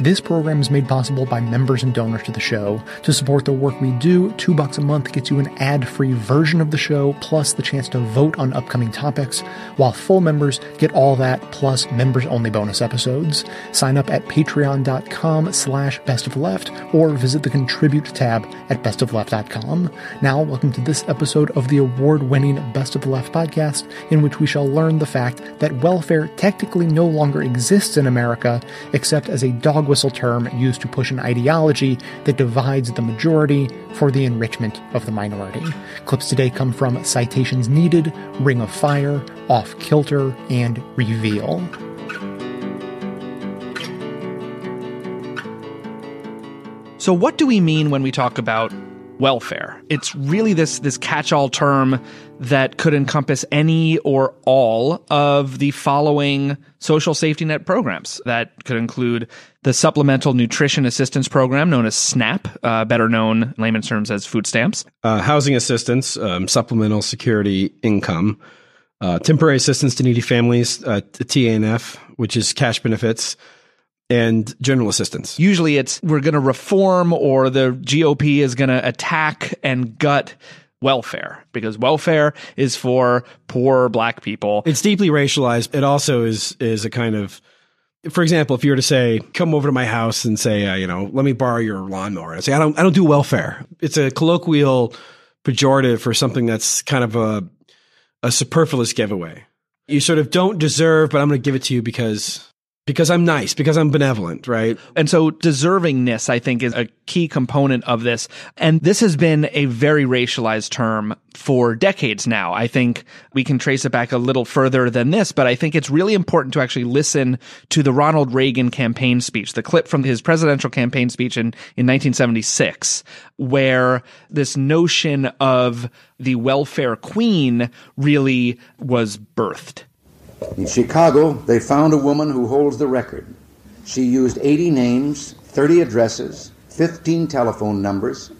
This program is made possible by members and donors to the show. To support the work we do, two bucks a month gets you an ad-free version of the show, plus the chance to vote on upcoming topics, while full members get all that plus members-only bonus episodes. Sign up at patreon.com slash bestofleft or visit the contribute tab at bestofleft.com. Now, welcome to this episode of the award-winning Best of the Left podcast, in which we shall learn the fact that welfare technically no longer exists in America, except as a dog whistle term used to push an ideology that divides the majority for the enrichment of the minority. Clips today come from Citations Needed, Ring of Fire, Off Kilter, and Reveal. So, what do we mean when we talk about welfare? It's really this this catch-all term that could encompass any or all of the following social safety net programs. That could include the Supplemental Nutrition Assistance Program, known as SNAP, uh, better known in layman's terms as food stamps, uh, housing assistance, um, supplemental security income, uh, temporary assistance to needy families, uh, TANF, which is cash benefits and general assistance. Usually it's we're going to reform or the GOP is going to attack and gut welfare because welfare is for poor black people. It's deeply racialized. It also is is a kind of for example, if you were to say, "Come over to my house and say, uh, you know, let me borrow your lawnmower," I say, "I don't, I don't do welfare." It's a colloquial pejorative for something that's kind of a a superfluous giveaway. You sort of don't deserve, but I'm going to give it to you because because I'm nice, because I'm benevolent, right? And so deservingness, I think, is a key component of this. And this has been a very racialized term for decades now. I think we can trace it back a little further than this, but I think it's really important to actually listen to the Ronald Reagan campaign speech, the clip from his presidential campaign speech in, in 1976, where this notion of the welfare queen really was birthed. In Chicago, they found a woman who holds the record. She used 80 names, 30 addresses, 15 telephone numbers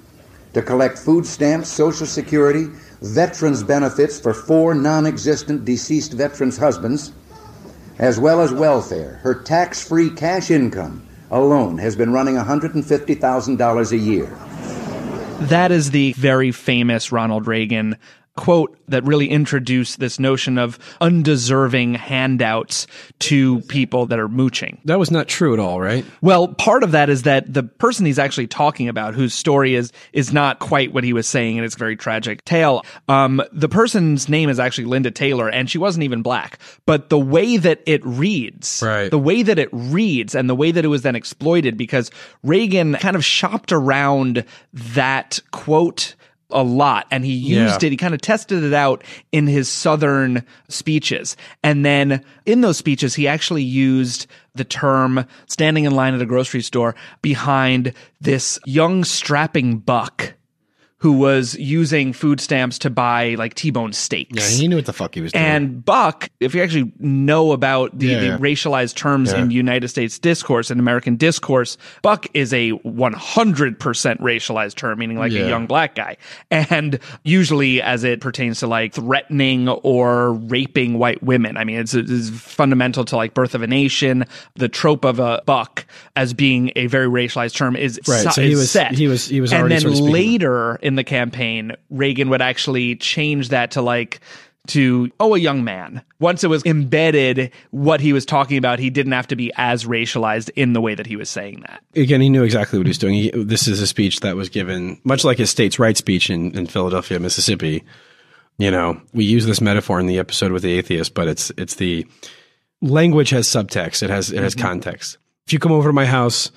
to collect food stamps, Social Security, veterans benefits for four non existent deceased veterans' husbands, as well as welfare. Her tax free cash income alone has been running $150,000 a year. That is the very famous Ronald Reagan quote that really introduced this notion of undeserving handouts to people that are mooching. That was not true at all, right? Well, part of that is that the person he's actually talking about, whose story is is not quite what he was saying, and it's a very tragic tale. Um, the person's name is actually Linda Taylor, and she wasn't even black. But the way that it reads, right. the way that it reads, and the way that it was then exploited, because Reagan kind of shopped around that quote a lot and he used Yeah. it he kind of tested it out in his southern speeches and then in those speeches he actually used the term standing in line at a grocery store behind this young strapping buck who was using food stamps to buy like T-bone steaks. Yeah, he knew what the fuck he was doing. And Buck, if you actually know about the, Yeah, the yeah. racialized terms in United States discourse and American discourse, Buck is a 100% racialized term, meaning like Yeah. a young black guy. And usually as it pertains to like threatening or raping white women. I mean, it's, it's fundamental to like Birth of a Nation. The trope of a buck as being a very racialized term is, Right, so so he was- set. he was- he was and then sort of later in the campaign, Reagan would actually change that to like, to oh a young man once it was embedded what he was talking about he didn't have to be as racialized in the way that he was saying that again, he knew exactly what he was doing. He, this is a speech that was given, much like his states' rights speech in, in Philadelphia, Mississippi. You know, we use this metaphor in the episode with the atheist, but it's it's the language has subtext. It has it has mm-hmm. context. If you come over to my house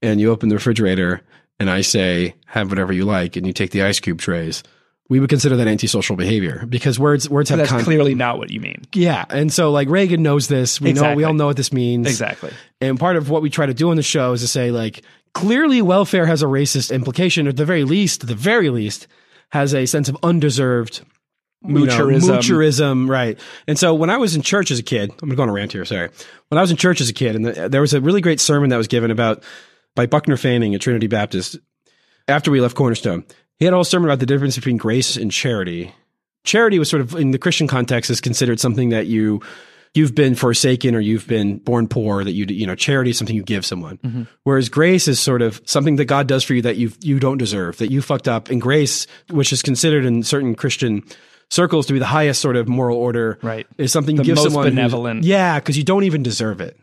and you open the refrigerator and I say have whatever you like, and you take the ice cube trays, we would consider that antisocial behavior because words words have that's context. clearly not what you mean Yeah, and so like Reagan knows this. We know Exactly. we all know what this means. Exactly. And part of what we try to do on the show is to say like clearly welfare has a racist implication, or at the very least, the very least, has a sense of undeserved you know, Moocherism. moocherism, right? And so when I was in church as a kid, I'm going to go on a rant here. Sorry. When I was in church as a kid, and the, there was a really great sermon that was given about by Buckner Fanning at Trinity Baptist after we left Cornerstone. He had a whole sermon about the difference between grace and charity. Charity was sort of in the Christian context is considered something that you you've been forsaken or you've been born poor that you you know charity is something you give someone Mm-hmm. whereas grace is sort of something that god does for you that you you don't deserve that you fucked up and grace which is considered in certain christian circles to be the highest sort of moral order Right. is something you The give most someone benevolent. yeah because you don't even deserve it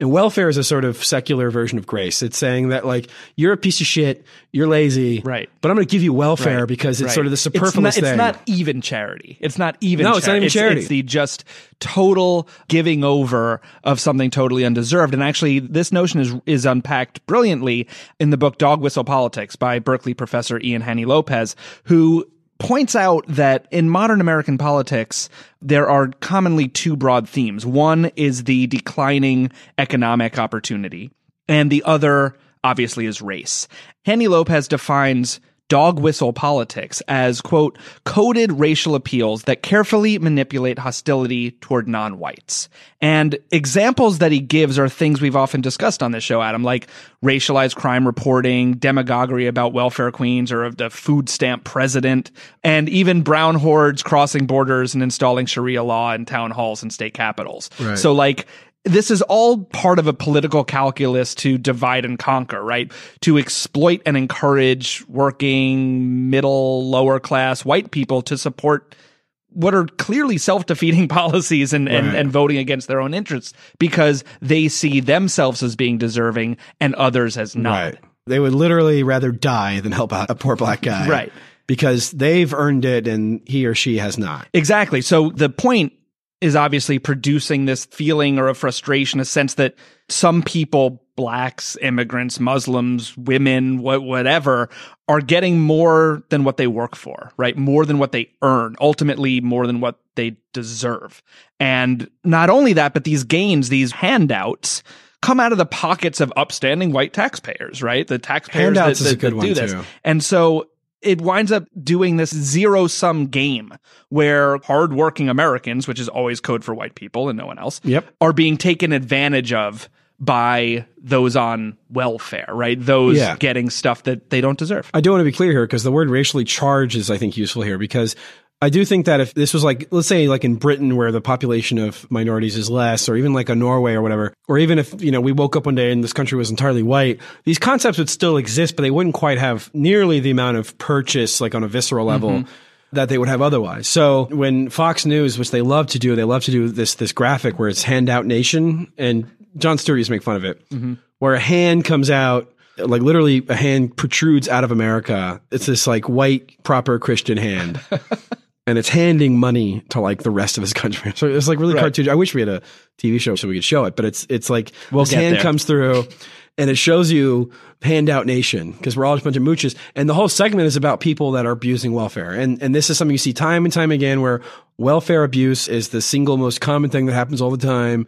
and welfare is a sort of secular version of grace. It's saying that like you're a piece of shit, you're lazy, Right. But I'm going to give you welfare Right. because it's Right. sort of the superfluous it's not, thing. It's not even charity. It's not even. No, it's not even It's, charity. it's the just total giving over of something totally undeserved. And actually, this notion is is unpacked brilliantly in the book Dog Whistle Politics by Berkeley professor Ian Haney Lopez, who points out that in modern American politics, there are commonly two broad themes. One is the declining economic opportunity, and the other, obviously, is race. Haney Lopez defines dog whistle politics as, quote, coded racial appeals that carefully manipulate hostility toward non whites. And examples that he gives are things we've often discussed on this show, Adam, like racialized crime reporting, demagoguery about welfare queens or of the food stamp president, and even brown hordes crossing borders and installing Sharia law in town halls and state capitals. Right. So, like, this is all part of a political calculus to divide and conquer, right? To exploit and encourage working, middle, lower class white people to support what are clearly self-defeating policies and, and, and voting against their own interests because they see themselves as being deserving and others as not. Right. They would literally rather die than help out a poor black guy. Right. Because they've earned it and he or she has not. Exactly. So the point is obviously producing this feeling or a frustration, a sense that some people, blacks, immigrants, Muslims, women, wha- whatever, are getting more than what they work for, right? More than what they earn, ultimately more than what they deserve. And not only that, but these gains, these handouts, come out of the pockets of upstanding white taxpayers, right? The taxpayers Handouts that, is a that- good that one, do this. too. And so it winds up doing this zero sum game where hardworking Americans, which is always code for white people and no one else, Yep. are being taken advantage of by those on welfare, right? Those Yeah. getting stuff that they don't deserve. I do want to be clear here because the word racially charged is, I think, useful here because I do think that if this was like, let's say, like in Britain where the population of minorities is less, or even like a Norway or whatever, or even if, you know, we woke up one day and this country was entirely white, these concepts would still exist, but they wouldn't quite have nearly the amount of purchase, like on a visceral level. Mm-hmm. That they would have otherwise. So when Fox News, which they love to do, they love to do this this graphic where it's handout nation, and Jon Stewart used to make fun of it, mm-hmm. where a hand comes out like literally a hand protrudes out of America. It's this like white proper Christian hand. and it's handing money to like the rest of his country. So it's like really Right. cartoon. I wish we had a TV show so we could show it, but it's it's like this get hand there. comes through and it shows you handout nation because we're all just a bunch of mooches. And the whole segment is about people that are abusing welfare. And and this is something you see time and time again where welfare abuse is the single most common thing that happens all the time.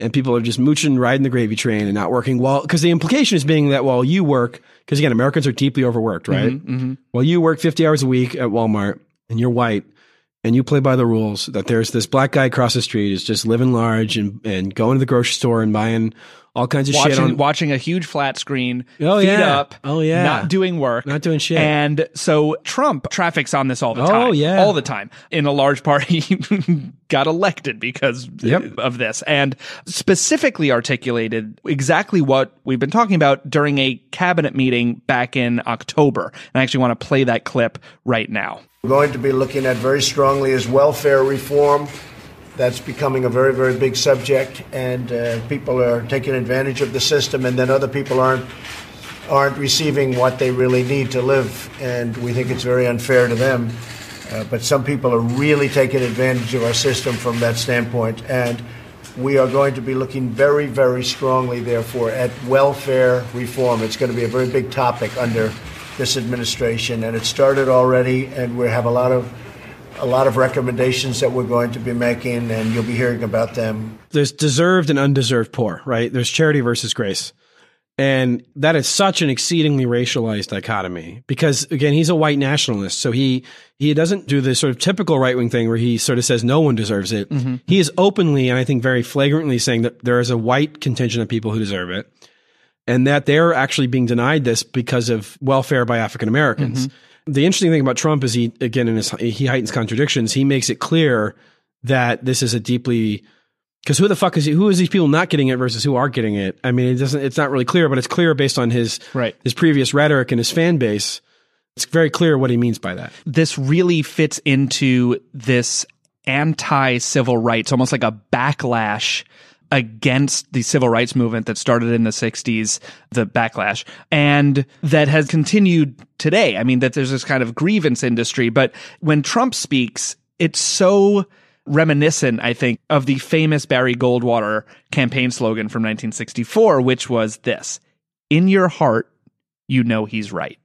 And people are just mooching, riding the gravy train and not working well. Because the implication is being that while you work, because again, Americans are deeply overworked, right? Mm-hmm, mm-hmm. While you work 50 hours a week at Walmart and you're white and you play by the rules, that there's this black guy across the street is just living large and, and going to the grocery store and buying all kinds of shit Watching, on watching a huge flat screen, Oh, feet yeah. up, Oh, yeah. not doing work, Not doing shit. And so Trump traffics on this all the oh, time, Oh, yeah. All the time. In a large part, he got elected because Yep. of this and specifically articulated exactly what we've been talking about during a cabinet meeting back in October. And I actually want to play that clip right now. We're going to be looking at very strongly is welfare reform. That's becoming a very, very big subject, and uh, people are taking advantage of the system, and then other people aren't aren't receiving what they really need to live, and we think it's very unfair to them. Uh, but some people are really taking advantage of our system from that standpoint, and we are going to be looking very, very strongly, therefore, at welfare reform. It's going to be a very big topic under this administration, and it started already, and we have a lot of a lot of recommendations that we're going to be making, and you'll be hearing about them there's deserved and undeserved poor, right? There's charity versus grace. And that is such an exceedingly racialized dichotomy because again, he's a white nationalist. So he, he doesn't do the sort of typical right wing thing where he sort of says no one deserves it. Mm-hmm. He is openly and I think very flagrantly saying that there is a white contingent of people who deserve it and that they're actually being denied this because of welfare by African Americans. Mm-hmm. The interesting thing about Trump is he, again, in his, he heightens contradictions. He makes it clear that this is a deeply Because who the fuck is he, who is these people not getting it versus who are getting it? I mean, it doesn't. It's not really clear, but it's clear based on his Right. his previous rhetoric and his fan base. It's very clear what he means by that. this really fits into this anti civil rights, almost like a backlash against the civil rights movement that started in the 60s, the backlash, and that has continued today. I mean, that there's this kind of grievance industry, but when Trump speaks, it's so reminiscent, I think, of the famous Barry Goldwater campaign slogan from 1964, which was this In your heart, you know he's right.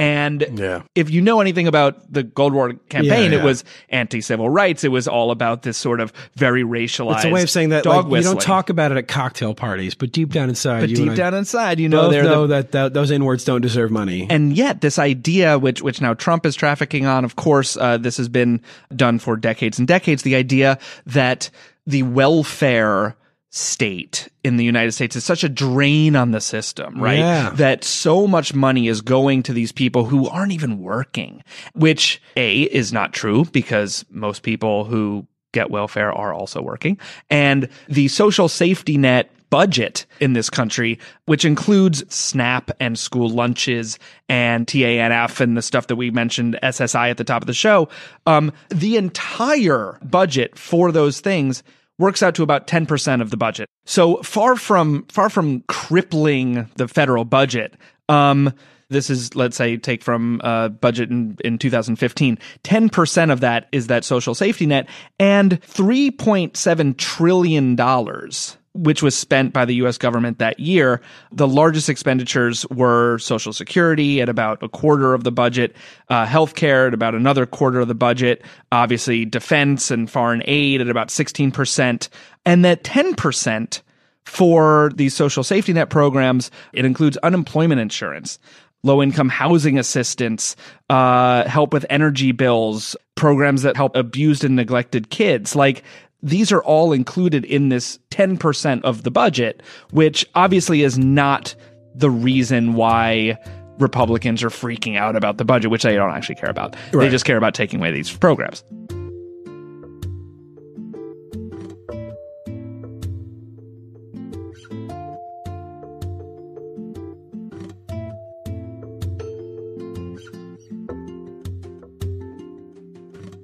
And Yeah. if you know anything about the Goldwater campaign, Yeah, it was anti-civil rights. It was all about this sort of very racialized. It's a way of saying that dog like, you don't talk about it at cocktail parties, but deep down inside, but you deep down inside, you know know the, that, that those inwards don't deserve money. and yet this idea, which which now Trump is trafficking on, of course, uh, this has been done for decades and decades. The idea that the welfare state in the United States is such a drain on the system, right? Yeah. That so much money is going to these people who aren't even working, which A is not true because most people who get welfare are also working. And the social safety net budget in this country, which includes SNAP and school lunches and TANF and the stuff that we mentioned, SSI at the top of the show, um, the entire budget for those things works out to about 10% of the budget. So far from far from crippling the federal budget, um, this is let's say take from uh, budget in, in 2015 10% of that is that social safety net and 3.7 trillion dollars which was spent by the US government that year the largest expenditures were social security at about a quarter of the budget uh, healthcare at about another quarter of the budget obviously defense and foreign aid at about 16% and that 10% for these social safety net programs it includes unemployment insurance low income housing assistance, uh, help with energy bills, programs that help abused and neglected kids. Like these are all included in this 10% of the budget, which obviously is not the reason why Republicans are freaking out about the budget, which they don't actually care about. They just care about taking away these programs.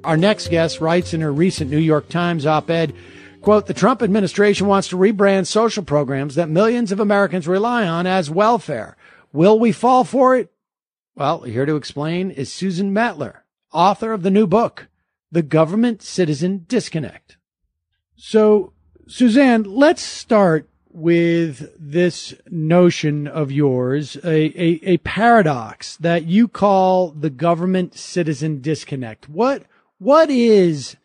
Our next guest writes in her recent New York Times op-ed, quote, the Trump administration wants to rebrand social programs that millions of Americans rely on as welfare. Will we fall for it? Well, here to explain is Suzanne Mettler, author of the new book, The Government Citizen Disconnect. So, Suzanne, let's start with this notion of yours, a, a, a paradox that you call the government citizen disconnect. What, what is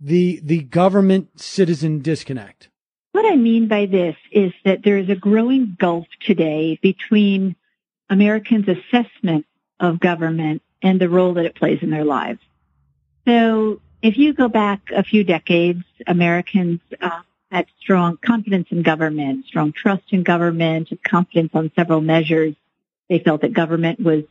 the, the government citizen disconnect? What I mean by this is that there is a growing gulf today between Americans' assessment of government and the role that it plays in their lives. So if you go back a few decades, Americans uh, had strong confidence in government, strong trust in government, confidence on several measures. They felt that government was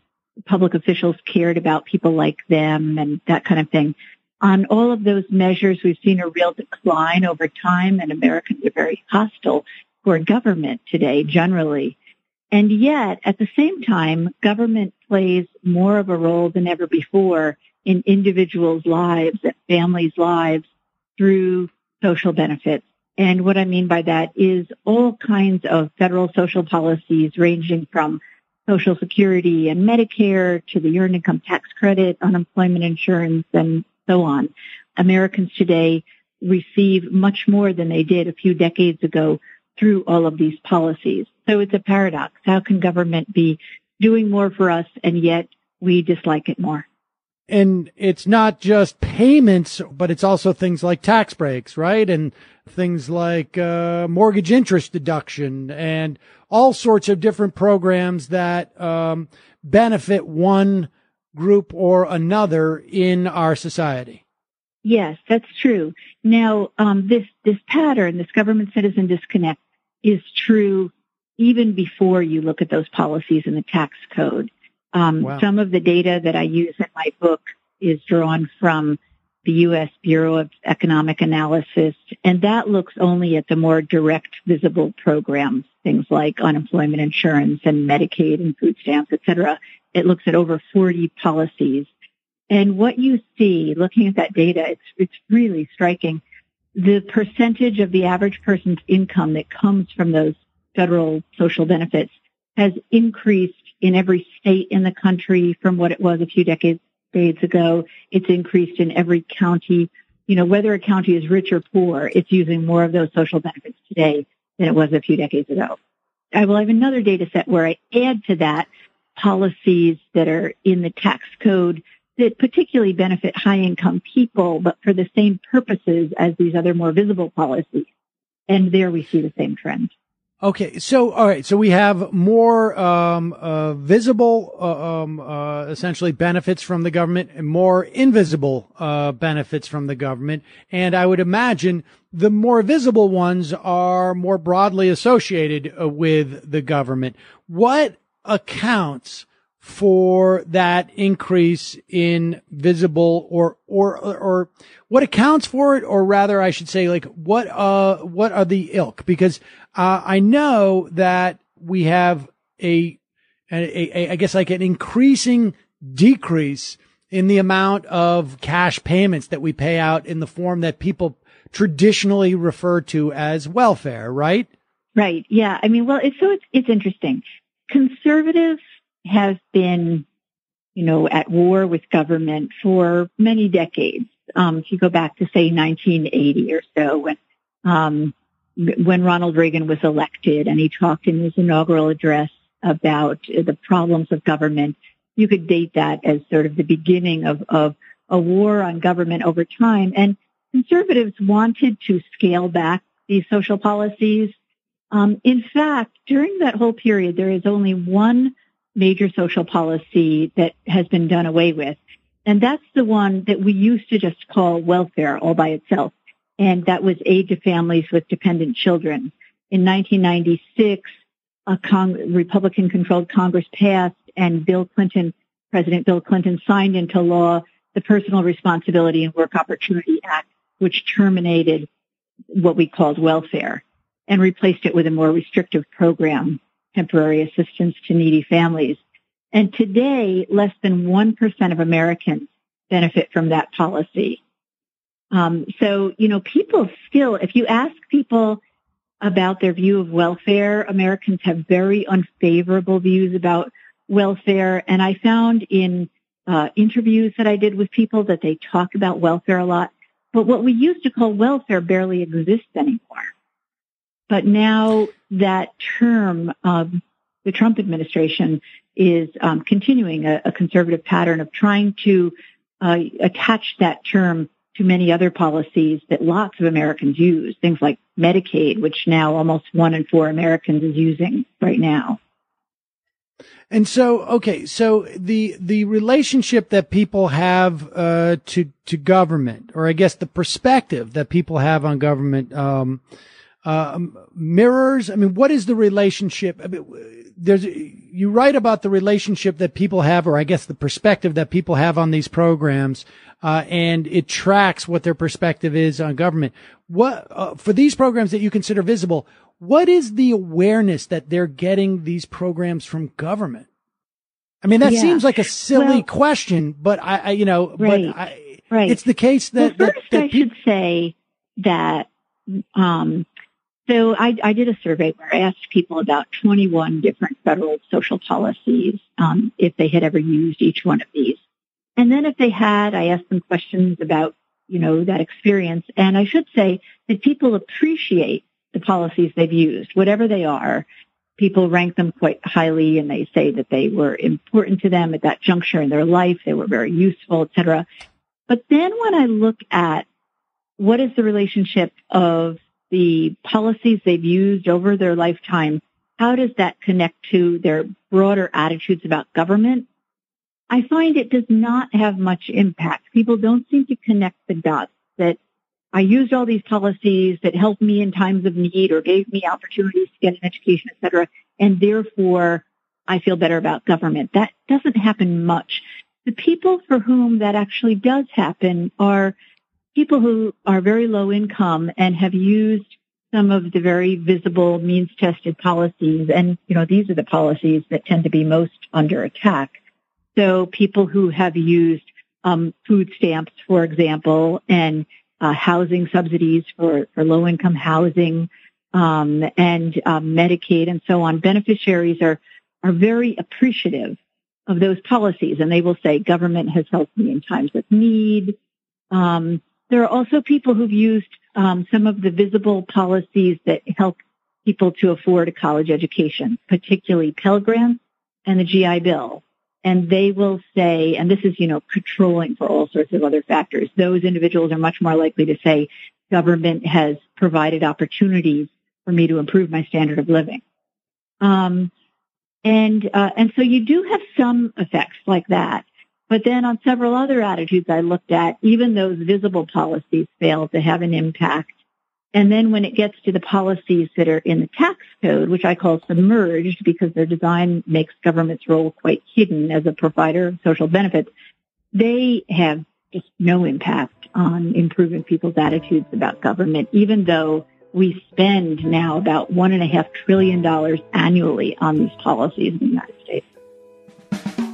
public officials cared about people like them and that kind of thing. On all of those measures, we've seen a real decline over time, and Americans are very hostile toward government today, generally. And yet, at the same time, government plays more of a role than ever before in individuals' lives and families' lives through social benefits. And what I mean by that is all kinds of federal social policies ranging from Social Security and Medicare to the Earned Income Tax Credit, unemployment insurance, and so on. Americans today receive much more than they did a few decades ago through all of these policies. So it's a paradox. How can government be doing more for us and yet we dislike it more? And it's not just payments, but it's also things like tax breaks, right? And things like uh, mortgage interest deduction and all sorts of different programs that um, benefit one group or another in our society. Yes, that's true. Now, um, this this pattern, this government citizen disconnect, is true even before you look at those policies in the tax code. Um, Wow. Some of the data that I use in my book is drawn from the U.S. Bureau of Economic Analysis, and that looks only at the more direct visible programs, things like unemployment insurance and Medicaid and food stamps, et cetera. It looks at over 40 policies. And what you see looking at that data, it's, it's really striking. The percentage of the average person's income that comes from those federal social benefits has increased in every state in the country from what it was a few decades ago. It's increased in every county. You know, whether a county is rich or poor, it's using more of those social benefits today than it was a few decades ago. I will have another data set where I add to that policies that are in the tax code that particularly benefit high income people, but for the same purposes as these other more visible policies. And there we see the same trend. Okay, so all right, so we have more um, uh, visible, uh, um, uh, essentially benefits from the government, and more invisible uh, benefits from the government. And I would imagine the more visible ones are more broadly associated uh, with the government. What accounts for that increase in visible or, or, or what accounts for it? Or rather, I should say, like, what, uh, what are the ilk? Because, uh, I know that we have a, a, a, I guess like an increasing decrease in the amount of cash payments that we pay out in the form that people traditionally refer to as welfare, right? Right. Yeah. I mean, well, it's so it's, it's interesting. Conservatives have been, you know, at war with government for many decades. Um, if you go back to say 1980 or so, when um, when Ronald Reagan was elected, and he talked in his inaugural address about the problems of government, you could date that as sort of the beginning of, of a war on government over time. And conservatives wanted to scale back these social policies. Um, in fact, during that whole period, there is only one major social policy that has been done away with. And that's the one that we used to just call welfare all by itself. And that was aid to families with dependent children. In 1996, a Republican controlled Congress passed and Bill Clinton, President Bill Clinton signed into law the Personal Responsibility and Work Opportunity Act, which terminated what we called welfare and replaced it with a more restrictive program temporary assistance to needy families. And today, less than 1% of Americans benefit from that policy. Um, so, you know, people still, if you ask people about their view of welfare, Americans have very unfavorable views about welfare. And I found in uh, interviews that I did with people that they talk about welfare a lot. But what we used to call welfare barely exists anymore. But now that term, um, the Trump administration is um, continuing a, a, conservative pattern of trying to uh, attach that term to many other policies that lots of Americans use, things like Medicaid, which now almost one in four Americans is using right now. And so, okay, so the the relationship that people have uh, to to government, or I guess the perspective that people have on government, um, uh, mirrors? I mean, what is the relationship? I mean, there's, you write about the relationship that people have, or I guess the perspective that people have on these programs, uh, and it tracks what their perspective is on government. What, uh, for these programs that you consider visible, what is the awareness that they're getting these programs from government? I mean, that yeah. seems like a silly well, question, but I, I you know, right, but I, right. it's the case that, well, first that, that I should say that, um, so I, I, did a survey where I asked people about 21 different federal social policies um, if they had ever used each one of these. And then if they had, I asked them questions about, you know, that experience. And I should say that people appreciate the policies they've used, whatever they are. People rank them quite highly and they say that they were important to them at that juncture in their life. They were very useful, etc. But then when I look at what is the relationship of the policies they've used over their lifetime, how does that connect to their broader attitudes about government? I find it does not have much impact. People don't seem to connect the dots that I used all these policies that helped me in times of need or gave me opportunities to get an education, et cetera, and therefore I feel better about government. That doesn't happen much. The people for whom that actually does happen are people who are very low income and have used some of the very visible means tested policies. And, you know, these are the policies that tend to be most under attack. So people who have used um, food stamps, for example, and uh, housing subsidies for, for low income housing, um, and um, Medicaid and so on, beneficiaries are are very appreciative of those policies, and they will say, "Government has helped me in times of need." Um, there are also people who've used um, some of the visible policies that help people to afford a college education, particularly Pell Grants and the GI Bill. And they will say, and this is, you know, controlling for all sorts of other factors. Those individuals are much more likely to say government has provided opportunities for me to improve my standard of living. Um, and uh, and so you do have some effects like that. But then on several other attitudes I looked at, even those visible policies fail to have an impact. And then when it gets to the policies that are in the tax code, which I call submerged because their design makes government's role quite hidden as a provider of social benefits, they have just no impact on improving people's attitudes about government, even though we spend now about one and a half trillion dollars annually on these policies in the United States.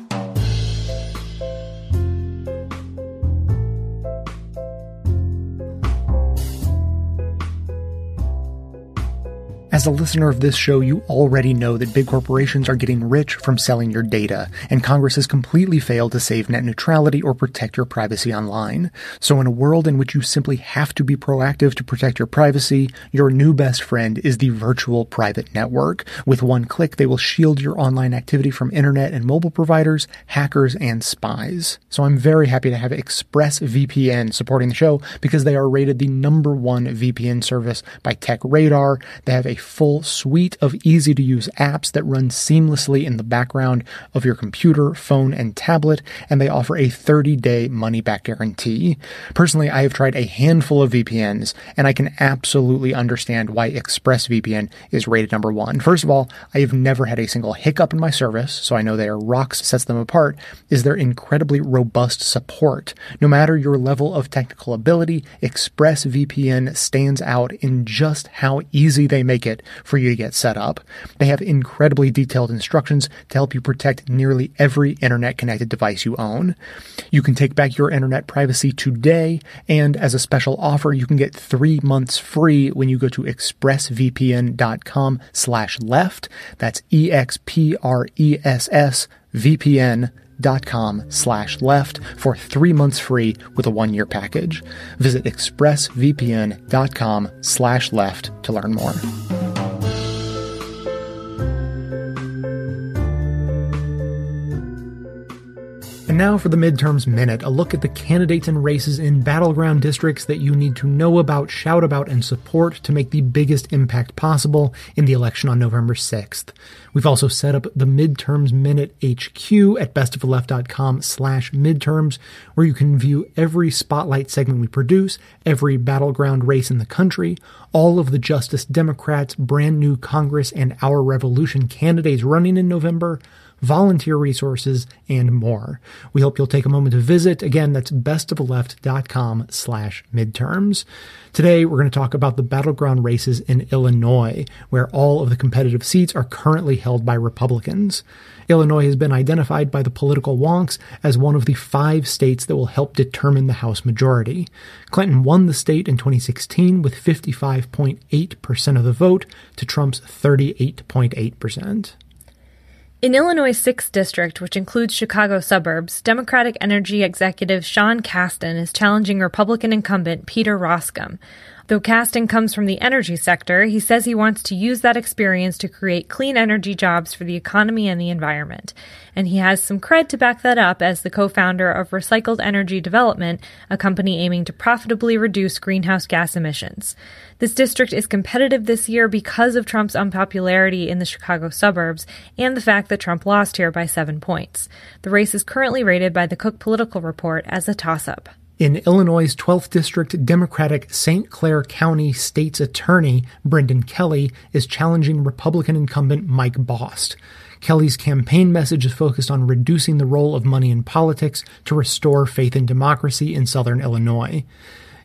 As a listener of this show, you already know that big corporations are getting rich from selling your data, and Congress has completely failed to save net neutrality or protect your privacy online. So in a world in which you simply have to be proactive to protect your privacy, your new best friend is the virtual private network. With one click, they will shield your online activity from internet and mobile providers, hackers, and spies. So I'm very happy to have ExpressVPN supporting the show because they are rated the number one VPN service by TechRadar. They have a full suite of easy to use apps that run seamlessly in the background of your computer, phone, and tablet, and they offer a 30 day money back guarantee. Personally, I have tried a handful of VPNs, and I can absolutely understand why ExpressVPN is rated number one. First of all, I have never had a single hiccup in my service, so I know their rocks sets them apart, is their incredibly robust support. No matter your level of technical ability, ExpressVPN stands out in just how easy they make it for you to get set up. They have incredibly detailed instructions to help you protect nearly every internet connected device you own. You can take back your internet privacy today, and as a special offer, you can get three months free when you go to expressvpn.com slash left. That's E-X-P-R-E-S-S VPN dot com slash left for three months free with a one year package. Visit expressvpn.com slash left to learn more. And now for the Midterms Minute, a look at the candidates and races in battleground districts that you need to know about, shout about, and support to make the biggest impact possible in the election on November 6th. We've also set up the Midterms Minute HQ at bestoftheleft.com slash midterms, where you can view every spotlight segment we produce, every battleground race in the country, all of the Justice Democrats, brand new Congress, and Our Revolution candidates running in November, volunteer resources, and more. We hope you'll take a moment to visit. Again, that's bestoftheleft.com slash midterms. Today, we're going to talk about the battleground races in Illinois, where all of the competitive seats are currently held by Republicans. Illinois has been identified by the political wonks as one of the five states that will help determine the House majority. Clinton won the state in 2016 with 55.8% of the vote to Trump's 38.8%. In Illinois' 6th district, which includes Chicago suburbs, Democratic Energy executive Sean Casten is challenging Republican incumbent Peter Roskam. Though Casten comes from the energy sector, he says he wants to use that experience to create clean energy jobs for the economy and the environment. And he has some cred to back that up as the co-founder of Recycled Energy Development, a company aiming to profitably reduce greenhouse gas emissions. This district is competitive this year because of Trump's unpopularity in the Chicago suburbs and the fact that Trump lost here by seven points. The race is currently rated by the Cook Political Report as a toss-up. In Illinois' 12th District, Democratic St. Clair County State's Attorney Brendan Kelly is challenging Republican incumbent Mike Bost. Kelly's campaign message is focused on reducing the role of money in politics to restore faith in democracy in southern Illinois.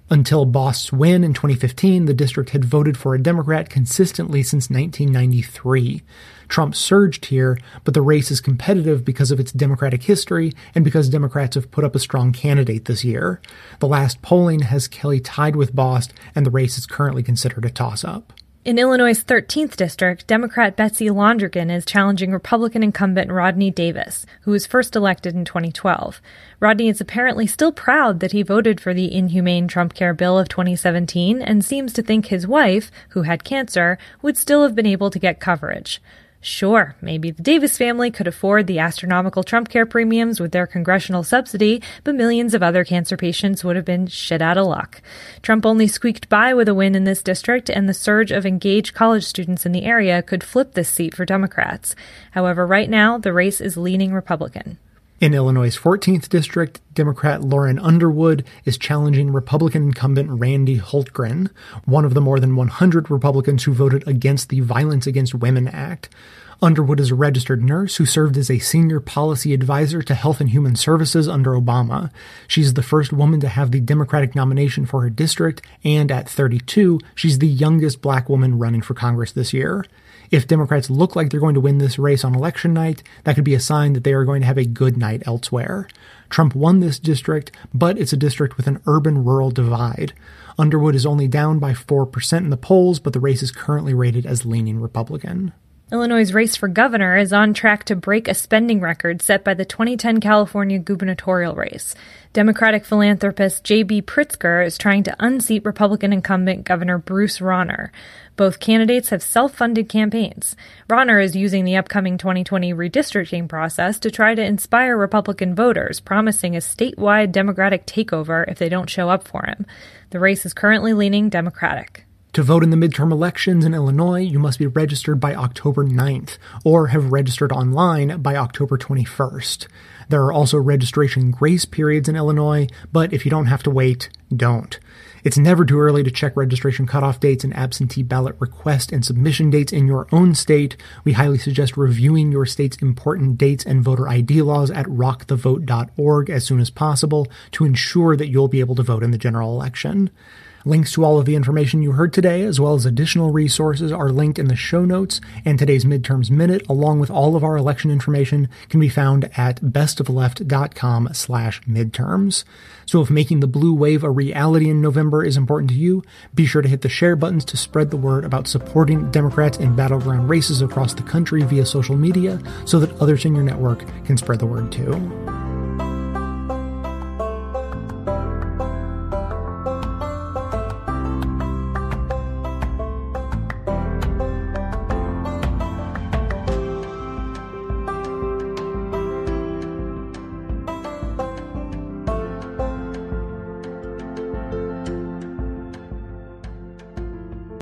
Until Bost's win in 2015, the district had voted for a Democrat consistently since 1993. Trump surged here, but the race is competitive because of its Democratic history and because Democrats have put up a strong candidate this year. The last polling has Kelly tied with Bost, and the race is currently considered a toss up. In Illinois' 13th district, Democrat Betsy Londrigan is challenging Republican incumbent Rodney Davis, who was first elected in 2012. Rodney is apparently still proud that he voted for the inhumane Trump Care bill of 2017 and seems to think his wife, who had cancer, would still have been able to get coverage. Sure, maybe the Davis family could afford the astronomical Trump care premiums with their congressional subsidy, but millions of other cancer patients would have been shit out of luck. Trump only squeaked by with a win in this district, and the surge of engaged college students in the area could flip this seat for Democrats. However, right now, the race is leaning Republican. In Illinois' 14th district, Democrat Lauren Underwood is challenging Republican incumbent Randy Hultgren, one of the more than 100 Republicans who voted against the Violence Against Women Act. Underwood is a registered nurse who served as a senior policy advisor to Health and Human Services under Obama. She's the first woman to have the Democratic nomination for her district, and at 32, she's the youngest black woman running for Congress this year. If Democrats look like they're going to win this race on election night, that could be a sign that they are going to have a good night elsewhere. Trump won this district, but it's a district with an urban rural divide. Underwood is only down by 4% in the polls, but the race is currently rated as leaning Republican. Illinois' race for governor is on track to break a spending record set by the 2010 California gubernatorial race. Democratic philanthropist J.B. Pritzker is trying to unseat Republican incumbent Governor Bruce Rauner. Both candidates have self funded campaigns. Rauner is using the upcoming 2020 redistricting process to try to inspire Republican voters, promising a statewide Democratic takeover if they don't show up for him. The race is currently leaning Democratic. To vote in the midterm elections in Illinois, you must be registered by October 9th or have registered online by October 21st. There are also registration grace periods in Illinois, but if you don't have to wait, don't. It's never too early to check registration cutoff dates and absentee ballot request and submission dates in your own state. We highly suggest reviewing your state's important dates and voter ID laws at rockthevote.org as soon as possible to ensure that you'll be able to vote in the general election. Links to all of the information you heard today, as well as additional resources, are linked in the show notes, and today's Midterms Minute, along with all of our election information, can be found at bestofleft.com slash midterms. So if making the blue wave a reality in November is important to you, be sure to hit the share buttons to spread the word about supporting Democrats in battleground races across the country via social media so that others in your network can spread the word too.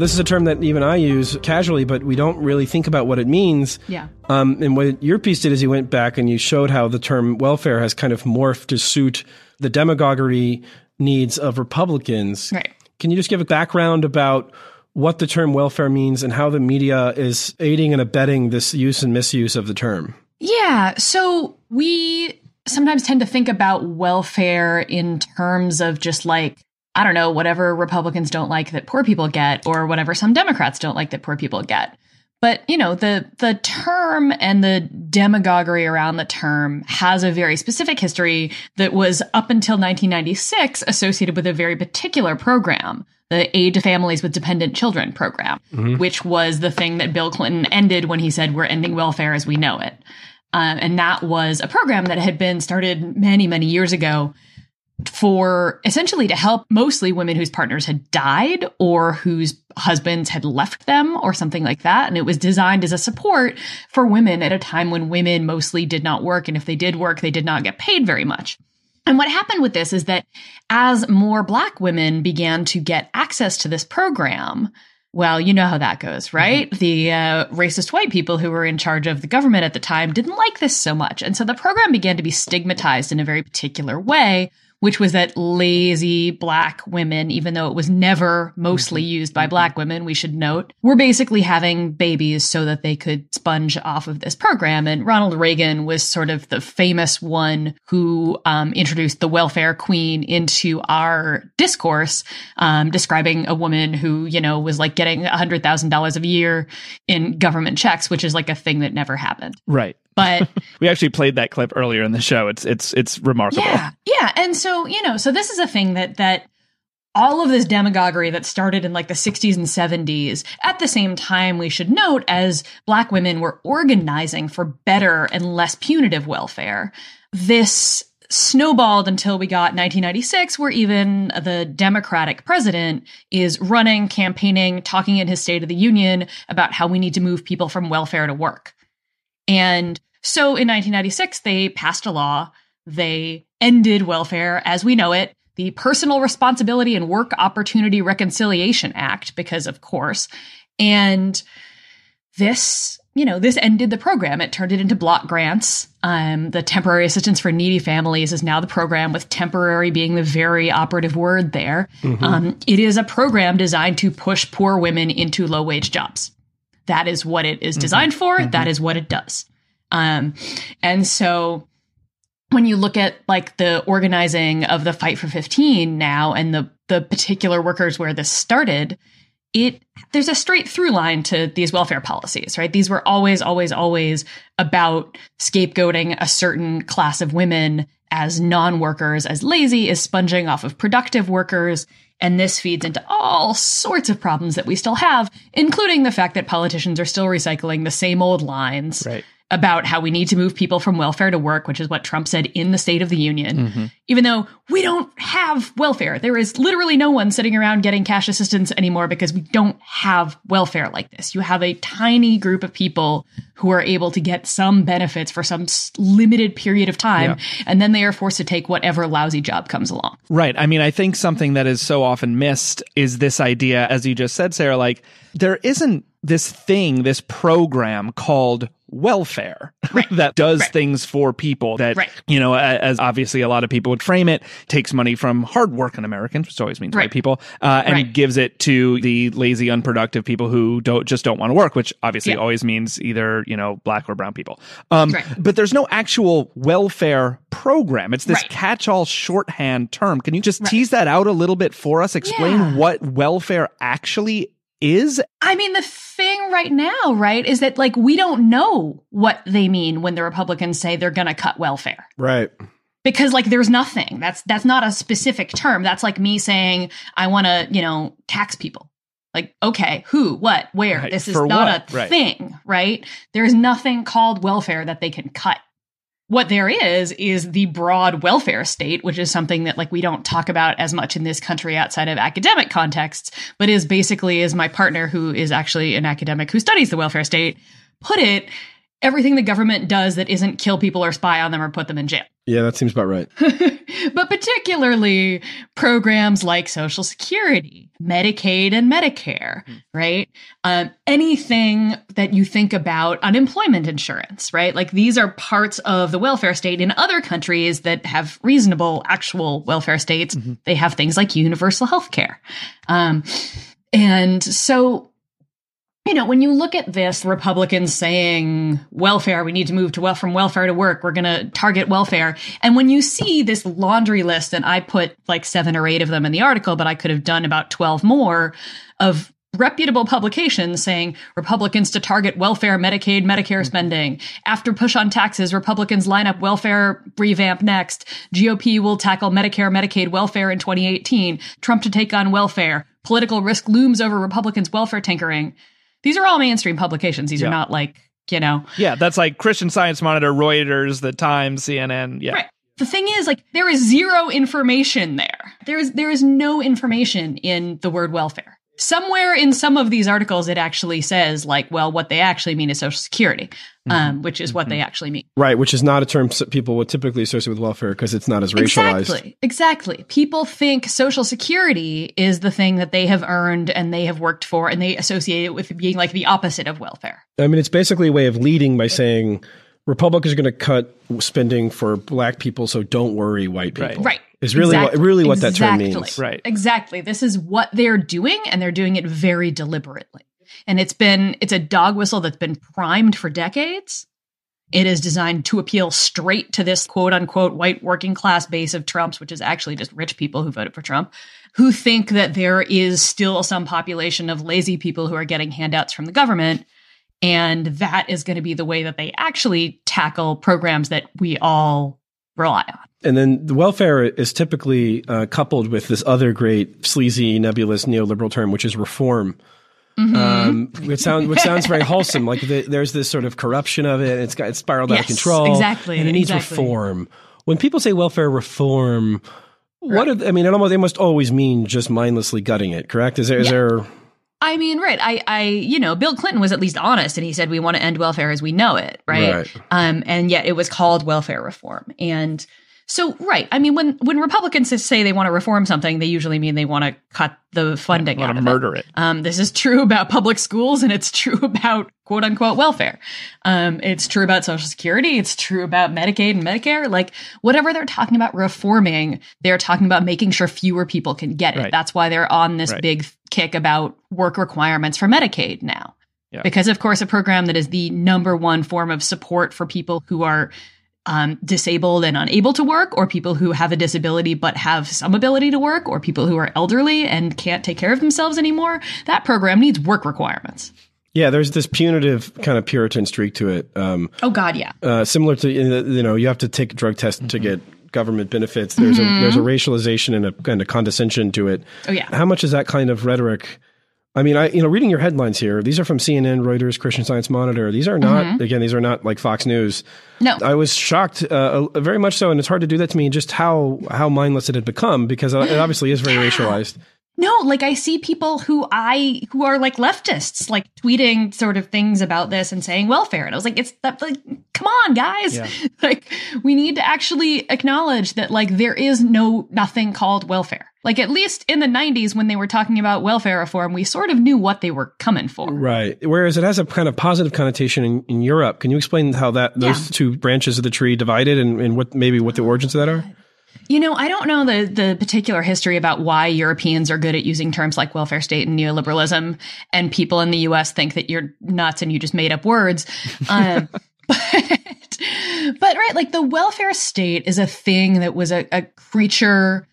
This is a term that even I use casually, but we don't really think about what it means. Yeah. Um, and what your piece did is you went back and you showed how the term welfare has kind of morphed to suit the demagoguery needs of Republicans. Right. Can you just give a background about what the term welfare means and how the media is aiding and abetting this use and misuse of the term? Yeah. So we sometimes tend to think about welfare in terms of just like I don't know, whatever Republicans don't like that poor people get, or whatever some Democrats don't like that poor people get. But you know, the the term and the demagoguery around the term has a very specific history that was up until 1996 associated with a very particular program, the Aid to Families with Dependent Children program, mm-hmm. which was the thing that Bill Clinton ended when he said we're ending welfare as we know it. Uh, and that was a program that had been started many, many years ago for essentially to help mostly women whose partners had died or whose husbands had left them or something like that. And it was designed as a support for women at a time when women mostly did not work. And if they did work, they did not get paid very much. And what happened with this is that as more black women began to get access to this program, well, you know how that goes, right? Mm-hmm. The uh, racist white people who were in charge of the government at the time didn't like this so much. And so the program began to be stigmatized in a very particular way which was that lazy black women, even though it was never mostly Mm-hmm. used by black women, we should note, were basically having babies so that they could sponge off of this program. And Ronald Reagan was sort of the famous one who um, introduced the welfare queen into our discourse, um, describing a woman who, you know, was like getting $100,000 a year in government checks, which is like a thing that never happened. Right. But We actually played that clip earlier in the show. It's it's it's remarkable. yeah, yeah. And so, you know, so this is a thing that that all of this demagoguery that started in like the 60s and 70s, at the same time, we should note as black women were organizing for better and less punitive welfare, this snowballed until we got 1996, where even the Democratic president is running, campaigning, talking in his State of the Union about how we need to move people from welfare to work. And so in 1996, they passed a law. They ended welfare as we know it, the Personal Responsibility and Work Opportunity Reconciliation Act, because of course. And this, you know, this ended the program. It turned it into block grants. Um, the temporary assistance for needy families is now the program, with temporary being the very operative word there. Um, it is a program designed to push poor women into low wage jobs. That is what it is designed for. That is what it does. Um, and so when you look at like the organizing of the fight for 15 now and the the particular workers where this started, it there's a straight through line to these welfare policies, right? These were always, always, always about scapegoating a certain class of women as non-workers, as lazy, as sponging off of productive workers. And this feeds into all sorts of problems that we still have, including the fact that politicians are still recycling the same old lines Right. About how we need to move people from welfare to work, which is what Trump said in the State of the Union, mm-hmm. even though we don't have welfare. There is literally no one sitting around getting cash assistance anymore because we don't have welfare like this. You have a tiny group of people who are able to get some benefits for some limited period of time, and then they are forced to take whatever lousy job comes along. Right. I mean, I think something that is so often missed is this idea, as you just said, Sarah, like there isn't this thing, this program called welfare that does things for people that, Right. you know, as obviously a lot of people would frame it, takes money from hardworking Americans, which always means white people, uh, and Right. gives it to the lazy, unproductive people who don't just don't want to work, which obviously Yeah. always means either, you know, black or brown people. Um, Right. but there's no actual welfare program. It's this Right. catch-all shorthand term. Can you just tease that out a little bit for us? Explain Yeah. what welfare actually is? I mean, the thing right now, right, is that like we don't know what they mean when the Republicans say they're going to cut welfare. Right. because like there's nothing that's that's not a specific term that's like me saying i want to you know tax people like okay who what where Right, this is for not what? a Right. thing right there's nothing called welfare that they can cut what there is is the broad welfare state which is something that like we don't talk about as much in this country outside of academic contexts but is basically as my partner who is actually an academic who studies the welfare state put it everything the government does that isn't kill people or spy on them or put them in jail Yeah, that seems about right. but particularly programs like Social Security, Medicaid, and Medicare, right? Um, anything that you think about unemployment insurance, right? Like these are parts of the welfare state. In other countries that have reasonable actual welfare states, they have things like universal health care. Um, and so you know, when you look at this, Republicans saying welfare, we need to move to well from welfare to work. We're going to target welfare. And when you see this laundry list, and I put like seven or eight of them in the article, but I could have done about 12 more of reputable publications saying Republicans to target welfare, Medicaid, Medicare mm-hmm. spending. After push on taxes, Republicans line up welfare revamp next. GOP will tackle Medicare, Medicaid, welfare in 2018. Trump to take on welfare. Political risk looms over Republicans' welfare tinkering. These are all mainstream publications. These Yeah. are not like, you know, Yeah, that's like Christian Science Monitor, Reuters, The Times, CNN. Yeah. Right. The thing is, like, there is zero information there. There is there is no information in the word welfare. Somewhere in some of these articles, it actually says, like, well, what they actually mean is Social Security, um, which is what they actually mean. Right, which is not a term people would typically associate with welfare because it's not as racialized. Exactly. Exactly. People think Social Security is the thing that they have earned and they have worked for, and they associate it with being like the opposite of welfare. I mean, it's basically a way of leading by saying Republicans are going to cut spending for black people, so don't worry, white people. Right. Right. Is really Exactly. what really what that term means. Right. Exactly. This is what they're doing, and they're doing it very deliberately. And it's been it's a dog whistle that's been primed for decades. It is designed to appeal straight to this quote unquote white working class base of Trump's, which is actually just rich people who voted for Trump, who think that there is still some population of lazy people who are getting handouts from the government. And that is going to be the way that they actually tackle programs that we all rely on. And then the welfare is typically uh, coupled with this other great sleazy, nebulous neoliberal term, which is reform. Mm-hmm. Um, which sounds which sounds very wholesome. Like the, there's this sort of corruption of it. It's got it's spiraled out of control. exactly, and it needs exactly. reform. When people say welfare reform, what are, I mean? It almost they must always mean just mindlessly gutting it. Correct? Is there is Yeah. there I mean, right. I, I, you know, Bill Clinton was at least honest and he said we want to end welfare as we know it, right? Right. Um, and yet it was called welfare reform. And so, right. I mean, when, when Republicans say they want to reform something, they usually mean they want to cut the funding want to murder it. Um, this is true about public schools and it's true about quote unquote welfare. Um, it's true about Social Security. It's true about Medicaid and Medicare. Like whatever they're talking about reforming, they're talking about making sure fewer people can get it. Right. That's why they're on this Right. big kick about work requirements for Medicaid now. Yeah. Because of course, a program that is the number one form of support for people who are um, disabled and unable to work, or people who have a disability but have some ability to work, or people who are elderly and can't take care of themselves anymore, that program needs work requirements. yeah? There's this punitive kind of Puritan streak to it. Um, Oh God, yeah. uh, similar to you know you have to take a drug test to get government benefits. There's a there's a racialization and a kind of condescension to it. Oh, yeah. How much is that kind of rhetoric? I mean, I you know reading your headlines here. These are from CNN, Reuters, Christian Science Monitor. These are not again. These are not like Fox News. No. I was shocked, uh, uh, very much so, and it's hard to do that to me. Just how how mindless it had become because it obviously is very racialized. No, like I see people who I who are like leftists, like tweeting sort of things about this and saying welfare, and I was like, it's that like, come on, guys, Yeah. like we need to actually acknowledge that like there is no nothing called welfare. Like at least in the '90s when they were talking about welfare reform, we sort of knew what they were coming for. Right. Whereas it has a kind of positive connotation in, in Europe. Can you explain how that those Yeah. two branches of the tree divided and, and what maybe what the origins of that are? You know, I don't know the the particular history about why Europeans are good at using terms like welfare state and neoliberalism, and people in the U.S. think that you're nuts and you just made up words. Um, but, but right, like the welfare state is a thing that was a, a creature,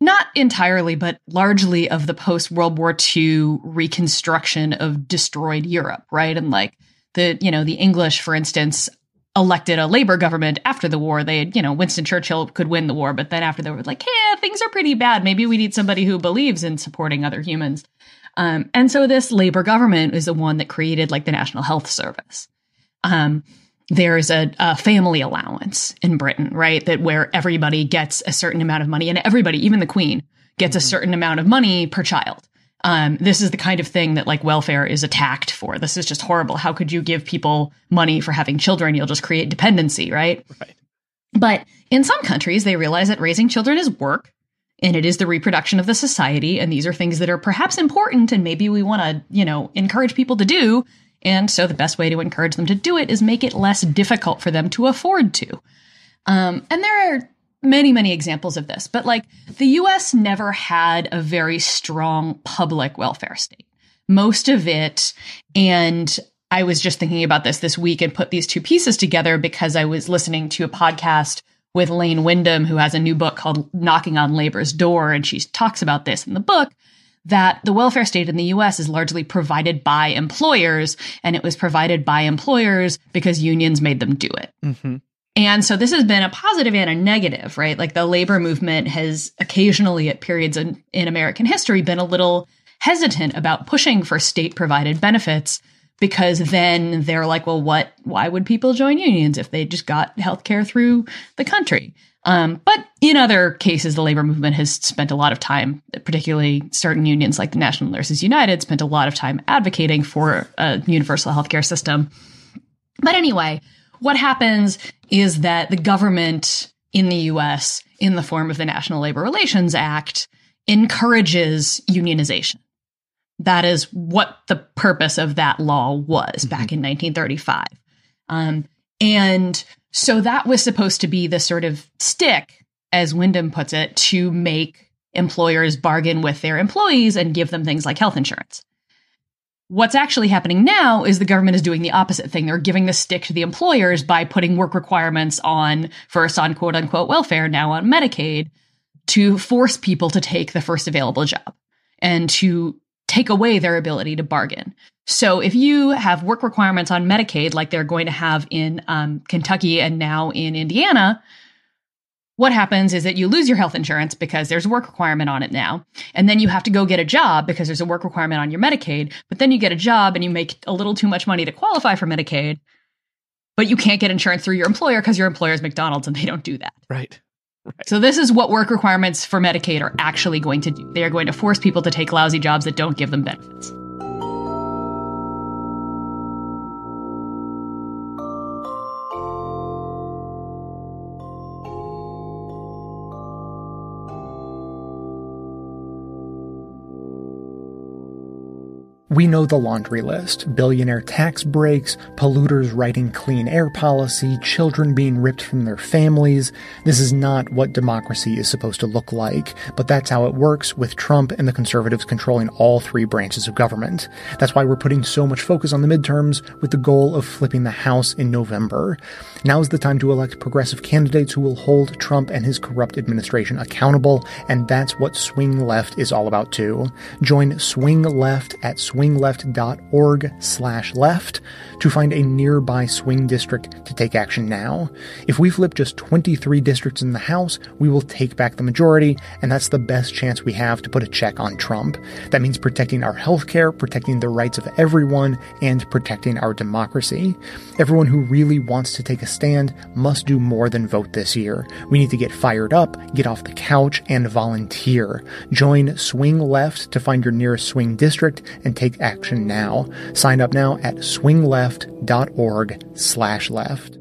not entirely, but largely of the post World War II reconstruction of destroyed Europe, right? And like the you know the English, for instance, elected a labor government after the war. They had, you know, Winston Churchill could win the war, but then after they were like, yeah, things are pretty bad. Maybe we need somebody who believes in supporting other humans. Um, and so this labor government is the one that created like the National Health Service. Um, there's a, a family allowance in Britain, right? That where everybody gets a certain amount of money and everybody, even the queen, gets a certain amount of money per child. Um, this is the kind of thing that like welfare is attacked for. This is just horrible. How could you give people money for having children? You'll just create dependency, right? Right. But in some countries, they realize that raising children is work and it is the reproduction of the society. And these are things that are perhaps important and maybe we want to, you know, encourage people to do. And so the best way to encourage them to do it is make it less difficult for them to afford to. Um, and there are many, many examples of this, but like the US never had a very strong public welfare state. Most of it, and I was just thinking about this this week and put these two pieces together because I was listening to a podcast with Lane Windham, who has a new book called Knocking on Labor's Door. And she talks about this in the book that the welfare state in the US is largely provided by employers, and it was provided by employers because unions made them do it. Mm-hmm. And so this has been a positive and a negative, right? Like the labor movement has occasionally at periods in, in American history been a little hesitant about pushing for state provided benefits because then they're like, well, what, why would people join unions if they just got healthcare through the country? Um, but in other cases, the labor movement has spent a lot of time, particularly certain unions like the National Nurses United, spent a lot of time advocating for a universal healthcare system. But anyway, what happens is that the government in the US, in the form of the National Labor Relations Act, encourages unionization. That is what the purpose of that law was back in 1935. Um, and so that was supposed to be the sort of stick as Windham puts it, to make employers bargain with their employees and give them things like health insurance. What's actually happening now is the government is doing the opposite thing. They're giving the stick to the employers by putting work requirements on, first on quote unquote welfare, now on Medicaid, to force people to take the first available job and to take away their ability to bargain. So if you have work requirements on Medicaid, like they're going to have in um, Kentucky and now in Indiana, what happens is that you lose your health insurance because there's a work requirement on it now. And then you have to go get a job because there's a work requirement on your Medicaid. But then you get a job and you make a little too much money to qualify for Medicaid. But you can't get insurance through your employer because your employer is McDonald's and they don't do that. Right. Right. So this is what work requirements for Medicaid are actually going to do. They are going to force people to take lousy jobs that don't give them benefits. We know the laundry list billionaire tax breaks, polluters writing clean air policy, children being ripped from their families. This is not what democracy is supposed to look like, but that's how it works with Trump and the conservatives controlling all three branches of government. That's why we're putting so much focus on the midterms with the goal of flipping the House in November. Now is the time to elect progressive candidates who will hold Trump and his corrupt administration accountable, and that's what Swing Left is all about too. Join Swing Left at swingleft.org slash left to find a nearby swing district to take action now. If we flip just 23 districts in the House, we will take back the majority, and that's the best chance we have to put a check on Trump. That means protecting our healthcare, protecting the rights of everyone, and protecting our democracy. Everyone who really wants to take a stand must do more than vote this year. We need to get fired up, get off the couch, and volunteer. Join Swing Left to find your nearest swing district and take action now. Sign up now at swingleft.org slash left.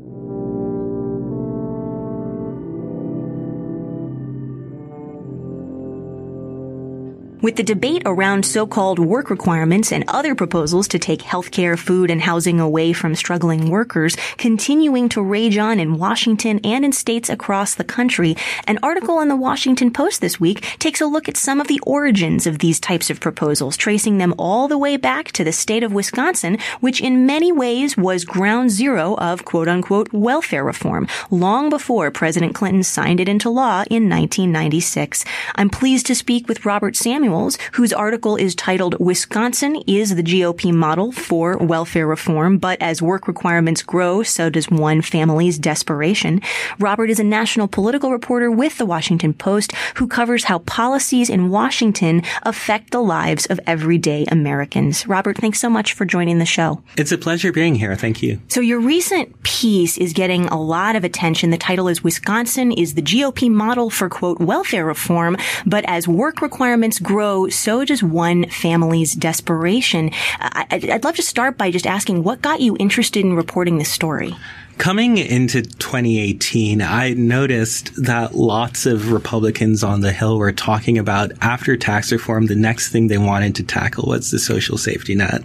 With the debate around so-called work requirements and other proposals to take healthcare, food, and housing away from struggling workers continuing to rage on in Washington and in states across the country, an article in the Washington Post this week takes a look at some of the origins of these types of proposals, tracing them all the way back to the state of Wisconsin, which in many ways was ground zero of quote unquote welfare reform, long before President Clinton signed it into law in 1996. I'm pleased to speak with Robert Samuel Samuels, whose article is titled Wisconsin is the GOP model for welfare reform, but as work requirements grow, so does one family's desperation. Robert is a national political reporter with the Washington Post who covers how policies in Washington affect the lives of everyday Americans. Robert, thanks so much for joining the show. It's a pleasure being here. Thank you. So your recent piece is getting a lot of attention. The title is Wisconsin is the GOP model for quote welfare reform, but as work requirements grow grow, so does one family's desperation. I'd love to start by just asking what got you interested in reporting this story? Coming into 2018, I noticed that lots of Republicans on the Hill were talking about after tax reform, the next thing they wanted to tackle was the social safety net.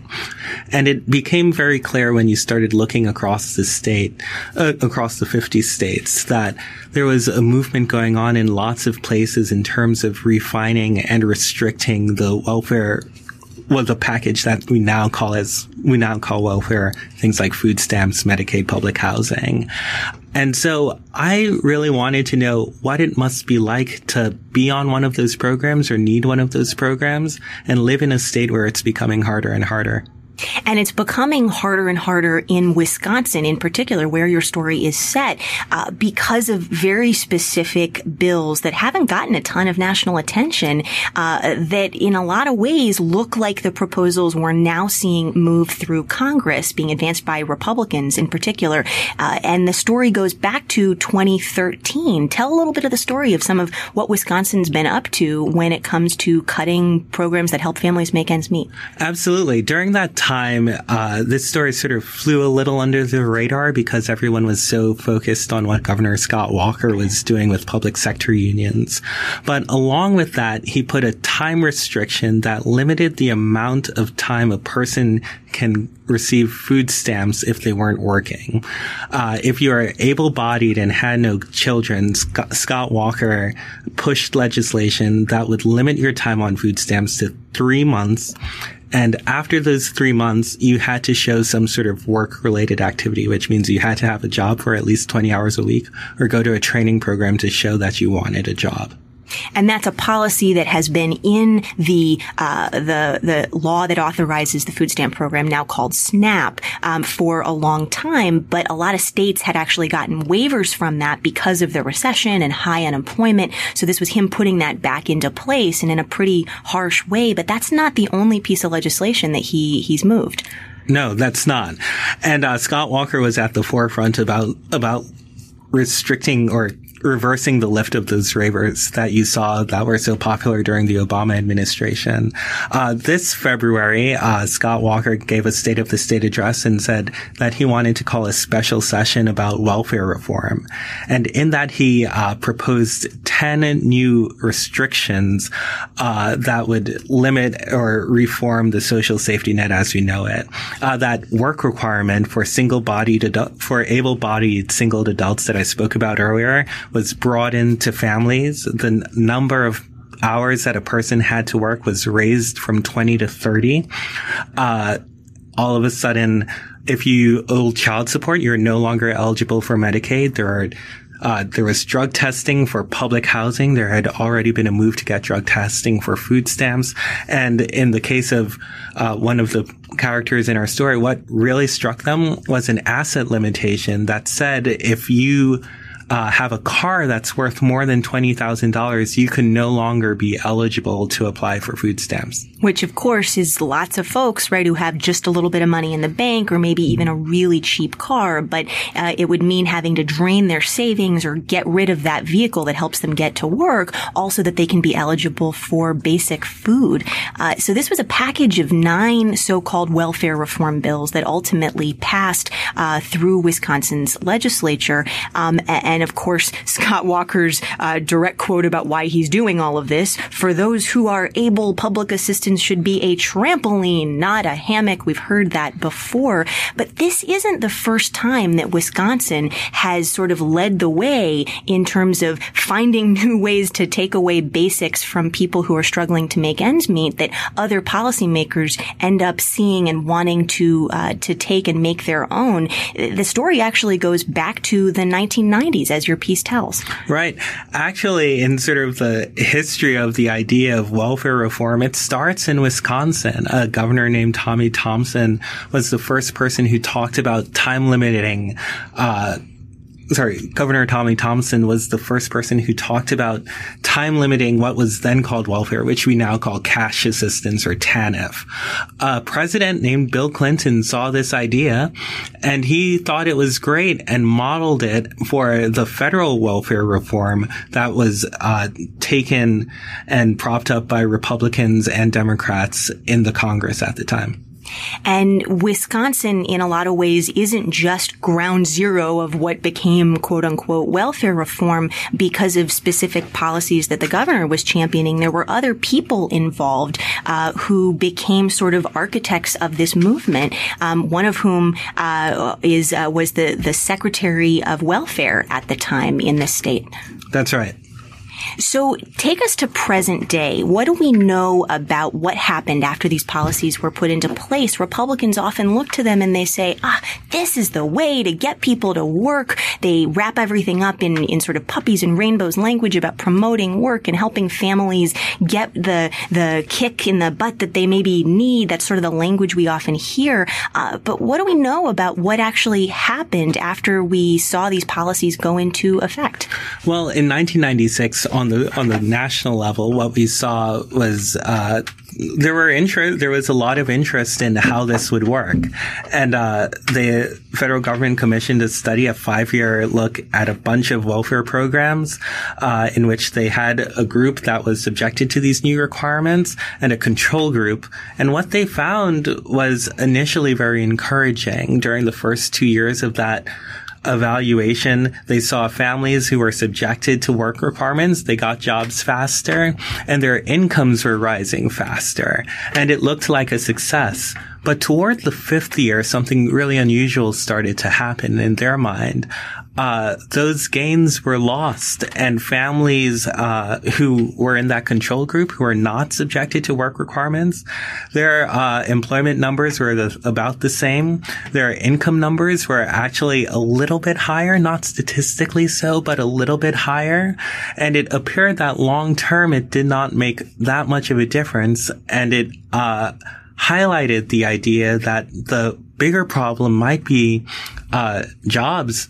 And it became very clear when you started looking across the state, uh, across the 50 states, that there was a movement going on in lots of places in terms of refining and restricting the welfare well, the package that we now call as we now call welfare, things like food stamps, Medicaid, public housing. And so I really wanted to know what it must be like to be on one of those programs or need one of those programs and live in a state where it's becoming harder and harder. And it's becoming harder and harder in Wisconsin, in particular, where your story is set, uh, because of very specific bills that haven't gotten a ton of national attention, uh, that in a lot of ways look like the proposals we're now seeing move through Congress, being advanced by Republicans in particular. Uh, and the story goes back to 2013. Tell a little bit of the story of some of what Wisconsin's been up to when it comes to cutting programs that help families make ends meet. Absolutely. During that time, time, uh, this story sort of flew a little under the radar because everyone was so focused on what Governor Scott Walker was doing with public sector unions. But along with that, he put a time restriction that limited the amount of time a person can receive food stamps if they weren't working. Uh, if you are able-bodied and had no children, Scott, Scott Walker pushed legislation that would limit your time on food stamps to three months and after those three months, you had to show some sort of work related activity, which means you had to have a job for at least 20 hours a week or go to a training program to show that you wanted a job. And that's a policy that has been in the uh, the the law that authorizes the food stamp program, now called SNAP, um, for a long time. But a lot of states had actually gotten waivers from that because of the recession and high unemployment. So this was him putting that back into place and in a pretty harsh way. But that's not the only piece of legislation that he he's moved. No, that's not. And uh, Scott Walker was at the forefront about about restricting or reversing the lift of those waivers that you saw that were so popular during the Obama administration. Uh, this February, uh, Scott Walker gave a State of the State address and said that he wanted to call a special session about welfare reform. And in that, he uh, proposed 10 new restrictions uh, that would limit or reform the social safety net as we know it. Uh, that work requirement for single-bodied for able-bodied single adults that I spoke about earlier was brought into families. The number of hours that a person had to work was raised from 20 to 30. Uh, all of a sudden, if you owe child support, you're no longer eligible for Medicaid. There are uh, there was drug testing for public housing. There had already been a move to get drug testing for food stamps. And in the case of uh, one of the characters in our story, what really struck them was an asset limitation that said if you uh, have a car that's worth more than $20,000, you can no longer be eligible to apply for food stamps. Which, of course, is lots of folks, right, who have just a little bit of money in the bank or maybe even a really cheap car, but uh, it would mean having to drain their savings or get rid of that vehicle that helps them get to work, also that they can be eligible for basic food. Uh, so this was a package of nine so-called welfare reform bills that ultimately passed uh, through Wisconsin's legislature. Um, and and of course, Scott Walker's uh, direct quote about why he's doing all of this. For those who are able, public assistance should be a trampoline, not a hammock. We've heard that before. But this isn't the first time that Wisconsin has sort of led the way in terms of finding new ways to take away basics from people who are struggling to make ends meet that other policymakers end up seeing and wanting to uh, to take and make their own. The story actually goes back to the 1990s as your piece tells. Right. Actually, in sort of the history of the idea of welfare reform, it starts in Wisconsin. A governor named Tommy Thompson was the first person who talked about time limiting uh, sorry, Governor Tommy Thompson was the first person who talked about time limiting what was then called welfare, which we now call cash assistance or TANF. A president named Bill Clinton saw this idea and he thought it was great and modeled it for the federal welfare reform that was uh, taken and propped up by Republicans and Democrats in the Congress at the time. And Wisconsin, in a lot of ways, isn't just ground zero of what became quote unquote welfare reform because of specific policies that the governor was championing. There were other people involved uh, who became sort of architects of this movement. Um, one of whom uh, is uh, was the the Secretary of Welfare at the time in the state. That's right. So take us to present day. What do we know about what happened after these policies were put into place? Republicans often look to them and they say, ah, this is the way to get people to work. They wrap everything up in, in sort of puppies and rainbows language about promoting work and helping families get the, the kick in the butt that they maybe need. That's sort of the language we often hear. Uh, but what do we know about what actually happened after we saw these policies go into effect? Well, in 1996, on the on the national level, what we saw was uh, there were interest, there was a lot of interest in how this would work. And, uh, the federal government commissioned a study, a five year look at a bunch of welfare programs, uh, in which they had a group that was subjected to these new requirements and a control group. And what they found was initially very encouraging during the first two years of that evaluation, they saw families who were subjected to work requirements. They got jobs faster and their incomes were rising faster. And it looked like a success. But toward the fifth year, something really unusual started to happen in their mind uh, those gains were lost and families uh, who were in that control group who were not subjected to work requirements their uh, employment numbers were the, about the same. Their income numbers were actually a little bit higher not statistically so but a little bit higher. And it appeared that long term it did not make that much of a difference. And it uh, highlighted the idea that the bigger problem might be uh, jobs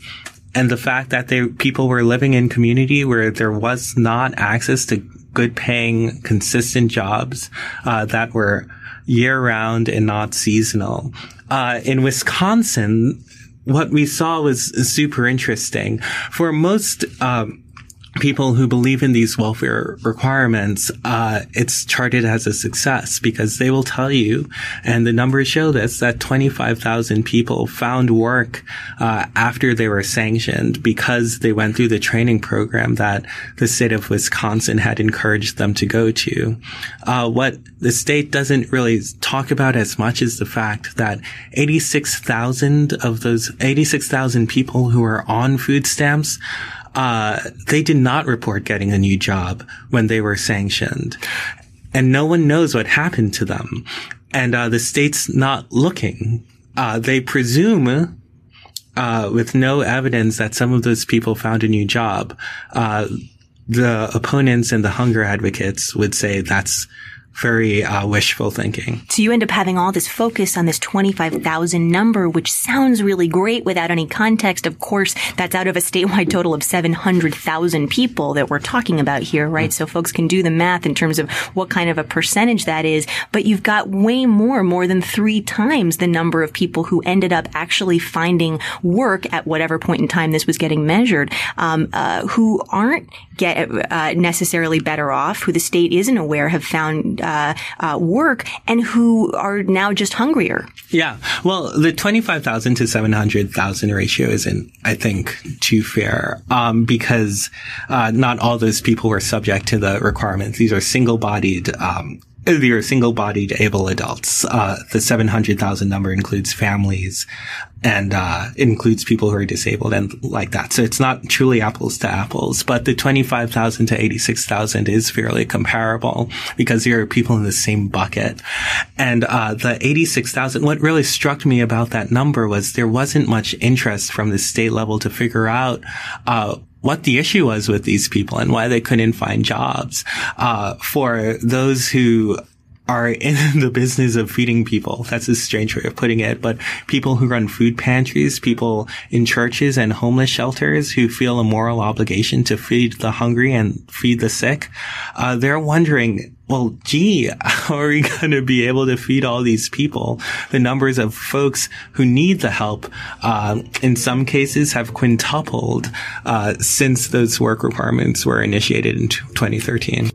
and the fact that they people were living in community where there was not access to good paying consistent jobs uh, that were year round and not seasonal. Uh, in wisconsin what we saw was super interesting. For most um, people who believe in these welfare requirements, uh, it's charted as a success because they will tell you, and the numbers show this, that 25,000 people found work uh, after they were sanctioned because they went through the training program that the state of Wisconsin had encouraged them to go to. Uh, what the state doesn't really talk about as much is the fact that 86,000 of those 86,000 people who are on food stamps uh, they did not report getting a new job when they were sanctioned. And no one knows what happened to them. And uh, the state's not looking. Uh, they presume, uh, with no evidence that some of those people found a new job, uh, the opponents and the hunger advocates would say that's very uh, wishful thinking. So you end up having all this focus on this 25,000 number, which sounds really great without any context. Of course, that's out of a statewide total of 700,000 people that we're talking about here, right? Mm-hmm. So folks can do the math in terms of what kind of a percentage that is. But you've got way more, more than three times the number of people who ended up actually finding work at whatever point in time this was getting measured, um, uh, who aren't get uh, necessarily better off, who the state isn't aware have found uh, uh, work, and who are now just hungrier. Yeah, well, the twenty-five thousand to seven hundred thousand ratio isn't, I think, too fair um, because uh, not all those people were subject to the requirements. These are single-bodied um, they're single-bodied able adults. Uh, the 700,000 number includes families and, uh, includes people who are disabled and like that. So it's not truly apples to apples, but the 25,000 to 86,000 is fairly comparable because there are people in the same bucket. And, uh, the 86,000, what really struck me about that number was there wasn't much interest from the state level to figure out, uh, what the issue was with these people and why they couldn't find jobs. Uh, for those who are in the business of feeding people. That's a strange way of putting it, but people who run food pantries, people in churches and homeless shelters who feel a moral obligation to feed the hungry and feed the sick, uh, they're wondering, well, gee, how are we going to be able to feed all these people? The numbers of folks who need the help, uh, in some cases have quintupled, uh, since those work requirements were initiated in 2013.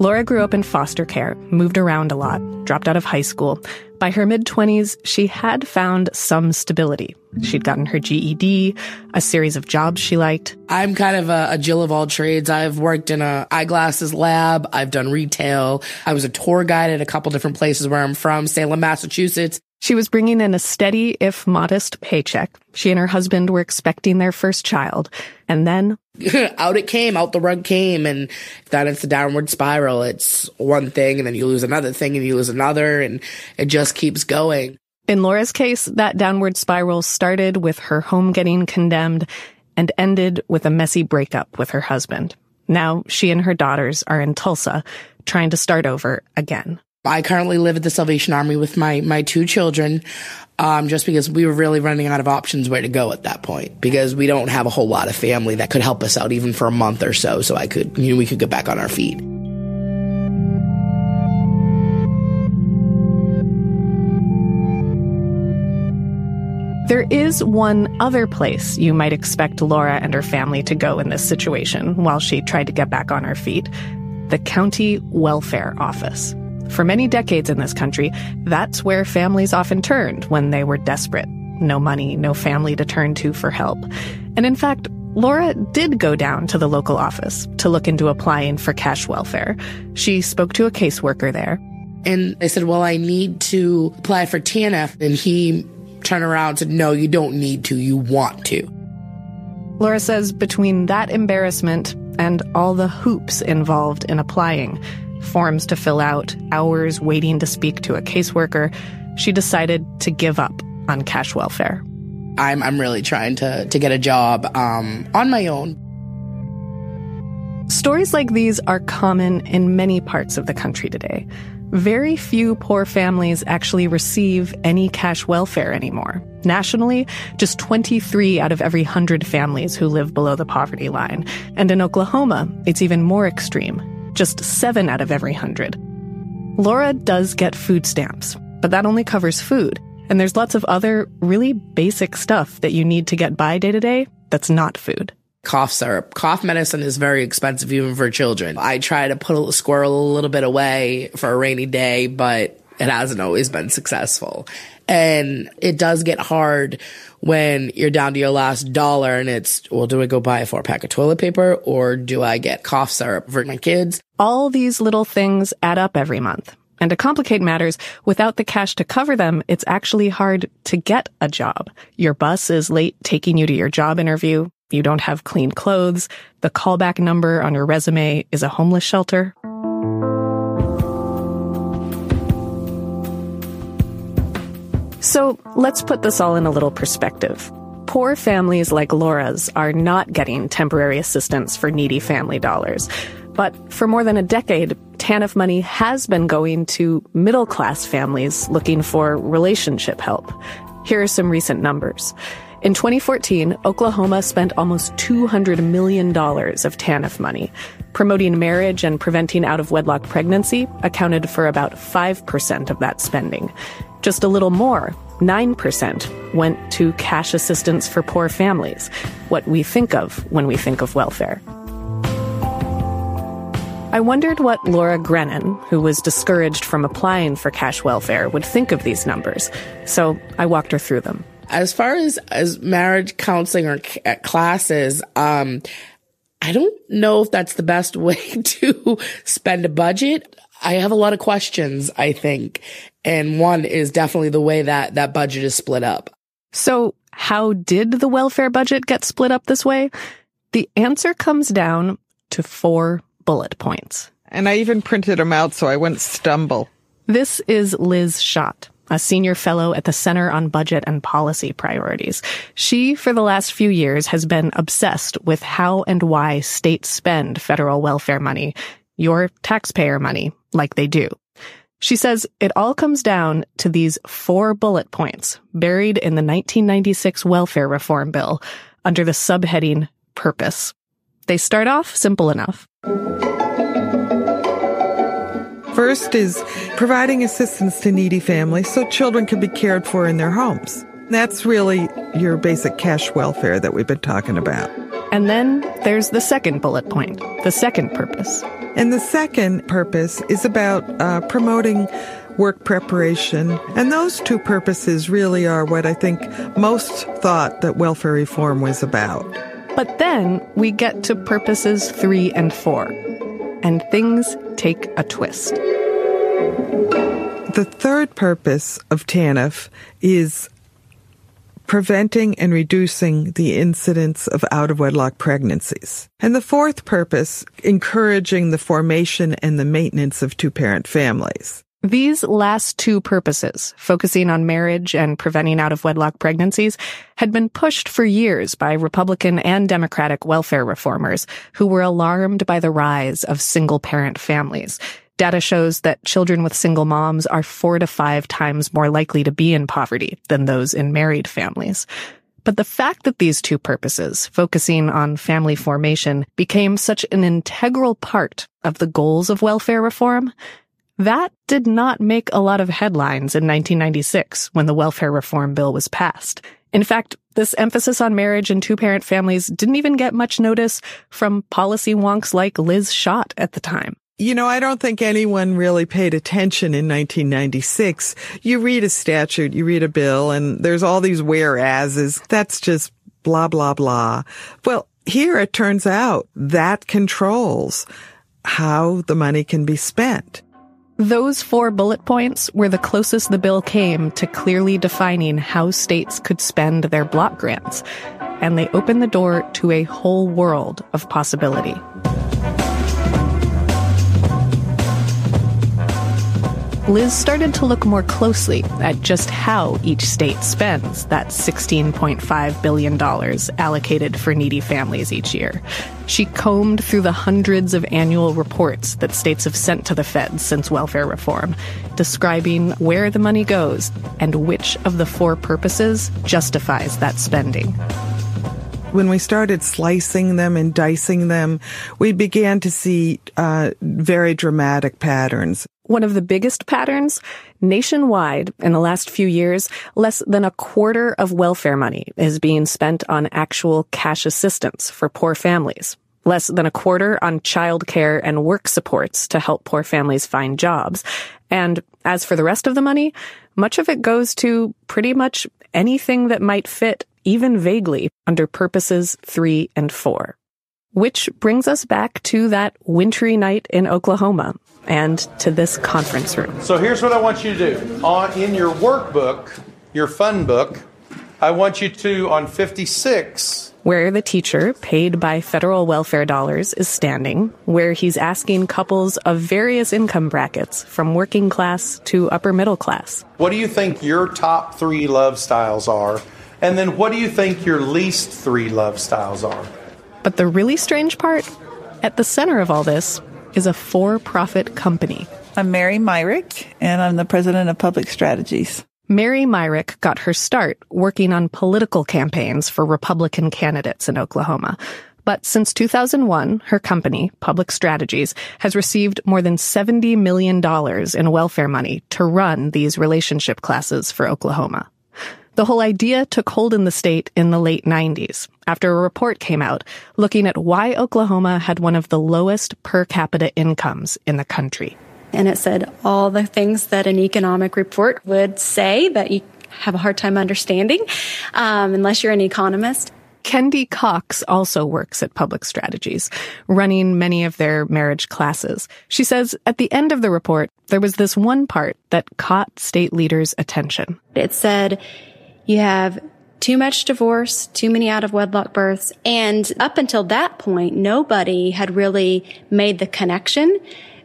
Laura grew up in foster care, moved around a lot, dropped out of high school. By her mid 20s, she had found some stability. She'd gotten her GED, a series of jobs she liked. I'm kind of a, a Jill of all trades. I've worked in a eyeglasses lab. I've done retail. I was a tour guide at a couple different places where I'm from, Salem, Massachusetts. She was bringing in a steady, if modest, paycheck. She and her husband were expecting their first child. And then out it came, out the rug came, and then it's the downward spiral. It's one thing, and then you lose another thing, and you lose another, and it just keeps going. In Laura's case, that downward spiral started with her home getting condemned and ended with a messy breakup with her husband. Now she and her daughters are in Tulsa, trying to start over again. I currently live at the Salvation Army with my, my two children, um, just because we were really running out of options where to go at that point, because we don't have a whole lot of family that could help us out even for a month or so, so I could, you know, we could get back on our feet. There is one other place you might expect Laura and her family to go in this situation while she tried to get back on her feet the county welfare office. For many decades in this country, that's where families often turned when they were desperate. No money, no family to turn to for help. And in fact, Laura did go down to the local office to look into applying for cash welfare. She spoke to a caseworker there. And I said, Well, I need to apply for TNF. And he turned around and said, no, you don't need to, you want to. Laura says between that embarrassment and all the hoops involved in applying, forms to fill out, hours waiting to speak to a caseworker, she decided to give up on cash welfare. I'm, I'm really trying to, to get a job um, on my own. Stories like these are common in many parts of the country today. Very few poor families actually receive any cash welfare anymore. Nationally, just 23 out of every 100 families who live below the poverty line. And in Oklahoma, it's even more extreme. Just 7 out of every 100. Laura does get food stamps, but that only covers food. And there's lots of other really basic stuff that you need to get by day to day that's not food cough syrup. Cough medicine is very expensive even for children. I try to put a squirrel a little bit away for a rainy day, but it hasn't always been successful. And it does get hard when you're down to your last dollar and it's, well, do I go buy a four pack of toilet paper or do I get cough syrup for my kids? All these little things add up every month. And to complicate matters, without the cash to cover them, it's actually hard to get a job. Your bus is late taking you to your job interview you don't have clean clothes, the callback number on your resume is a homeless shelter. So let's put this all in a little perspective. Poor families like Laura's are not getting temporary assistance for needy family dollars. But for more than a decade, TANF money has been going to middle class families looking for relationship help. Here are some recent numbers. In 2014, Oklahoma spent almost $200 million of TANF money. Promoting marriage and preventing out of wedlock pregnancy accounted for about 5% of that spending. Just a little more, 9%, went to cash assistance for poor families, what we think of when we think of welfare. I wondered what Laura Grennan, who was discouraged from applying for cash welfare, would think of these numbers, so I walked her through them. As far as as marriage counseling or c- classes, um, I don't know if that's the best way to spend a budget. I have a lot of questions, I think. And one is definitely the way that that budget is split up. So how did the welfare budget get split up this way? The answer comes down to four bullet points. And I even printed them out so I wouldn't stumble. This is Liz Schott a senior fellow at the Center on Budget and Policy Priorities. She, for the last few years, has been obsessed with how and why states spend federal welfare money, your taxpayer money, like they do. She says it all comes down to these four bullet points buried in the 1996 welfare reform bill under the subheading purpose. They start off simple enough. First is providing assistance to needy families so children can be cared for in their homes. That's really your basic cash welfare that we've been talking about. And then there's the second bullet point, the second purpose. And the second purpose is about uh, promoting work preparation. And those two purposes really are what I think most thought that welfare reform was about. But then we get to purposes three and four, and things take a twist. The third purpose of TANF is preventing and reducing the incidence of out of wedlock pregnancies. And the fourth purpose, encouraging the formation and the maintenance of two parent families. These last two purposes, focusing on marriage and preventing out of wedlock pregnancies, had been pushed for years by Republican and Democratic welfare reformers who were alarmed by the rise of single parent families. Data shows that children with single moms are four to five times more likely to be in poverty than those in married families. But the fact that these two purposes, focusing on family formation, became such an integral part of the goals of welfare reform that did not make a lot of headlines in 1996 when the welfare reform bill was passed. In fact, this emphasis on marriage and two-parent families didn't even get much notice from policy wonks like Liz Schott at the time. You know, I don't think anyone really paid attention in 1996. You read a statute, you read a bill, and there's all these whereases. That's just blah, blah, blah. Well, here it turns out that controls how the money can be spent. Those four bullet points were the closest the bill came to clearly defining how states could spend their block grants, and they opened the door to a whole world of possibility. Liz started to look more closely at just how each state spends that $16.5 billion allocated for needy families each year. She combed through the hundreds of annual reports that states have sent to the feds since welfare reform, describing where the money goes and which of the four purposes justifies that spending. When we started slicing them and dicing them, we began to see uh, very dramatic patterns. One of the biggest patterns nationwide in the last few years, less than a quarter of welfare money is being spent on actual cash assistance for poor families. Less than a quarter on childcare and work supports to help poor families find jobs. And as for the rest of the money, much of it goes to pretty much anything that might fit even vaguely under purposes three and four. Which brings us back to that wintry night in Oklahoma and to this conference room. So here's what I want you to do. On in your workbook, your fun book, I want you to on 56 where the teacher, paid by federal welfare dollars, is standing, where he's asking couples of various income brackets, from working class to upper middle class. What do you think your top three love styles are? And then what do you think your least three love styles are? But the really strange part, at the center of all this, is a for profit company. I'm Mary Myrick, and I'm the president of Public Strategies. Mary Myrick got her start working on political campaigns for Republican candidates in Oklahoma. But since 2001, her company, Public Strategies, has received more than $70 million in welfare money to run these relationship classes for Oklahoma. The whole idea took hold in the state in the late 90s after a report came out looking at why Oklahoma had one of the lowest per capita incomes in the country. And it said all the things that an economic report would say that you have a hard time understanding um, unless you're an economist. Kendi Cox also works at Public Strategies, running many of their marriage classes. She says at the end of the report, there was this one part that caught state leaders' attention. It said, you have too much divorce, too many out of wedlock births. And up until that point, nobody had really made the connection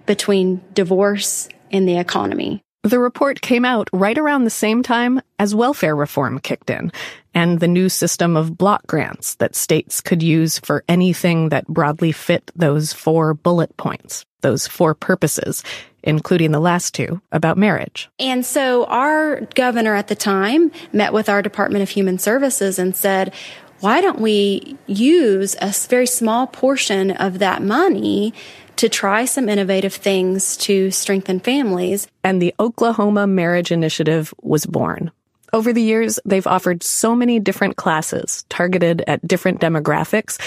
between divorce and the economy. The report came out right around the same time as welfare reform kicked in and the new system of block grants that states could use for anything that broadly fit those four bullet points, those four purposes, including the last two about marriage. And so our governor at the time met with our Department of Human Services and said, why don't we use a very small portion of that money to try some innovative things to strengthen families? And the Oklahoma Marriage Initiative was born. Over the years, they've offered so many different classes targeted at different demographics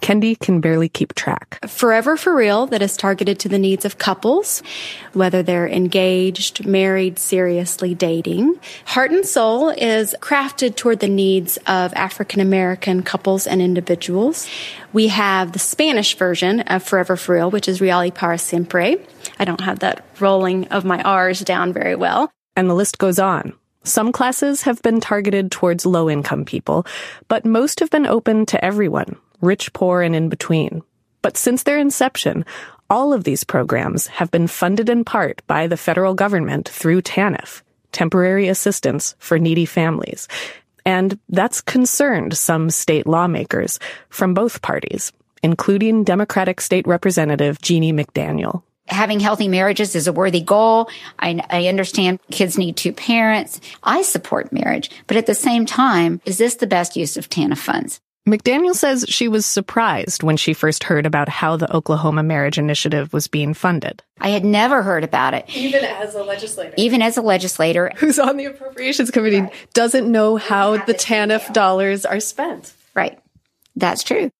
Kendi can barely keep track. Forever for Real, that is targeted to the needs of couples, whether they're engaged, married, seriously dating. Heart and Soul is crafted toward the needs of African American couples and individuals. We have the Spanish version of Forever for Real, which is Real y para siempre. I don't have that rolling of my R's down very well. And the list goes on. Some classes have been targeted towards low income people, but most have been open to everyone, rich, poor, and in between. But since their inception, All of these programs have been funded in part by the federal government through TANF, Temporary Assistance for Needy Families. And that's concerned some state lawmakers from both parties, including Democratic State Representative Jeannie McDaniel having healthy marriages is a worthy goal. I, I, understand kids need two parents. I support marriage, but at the same time, is this the best use of TANF funds? McDaniel says she was surprised when she first heard about how the Oklahoma Marriage Initiative was being funded. I had never heard about it. Even as a legislator. Even as a legislator. Who's on the Appropriations Committee right. doesn't know how the TANF dollars are spent. Right. That's true.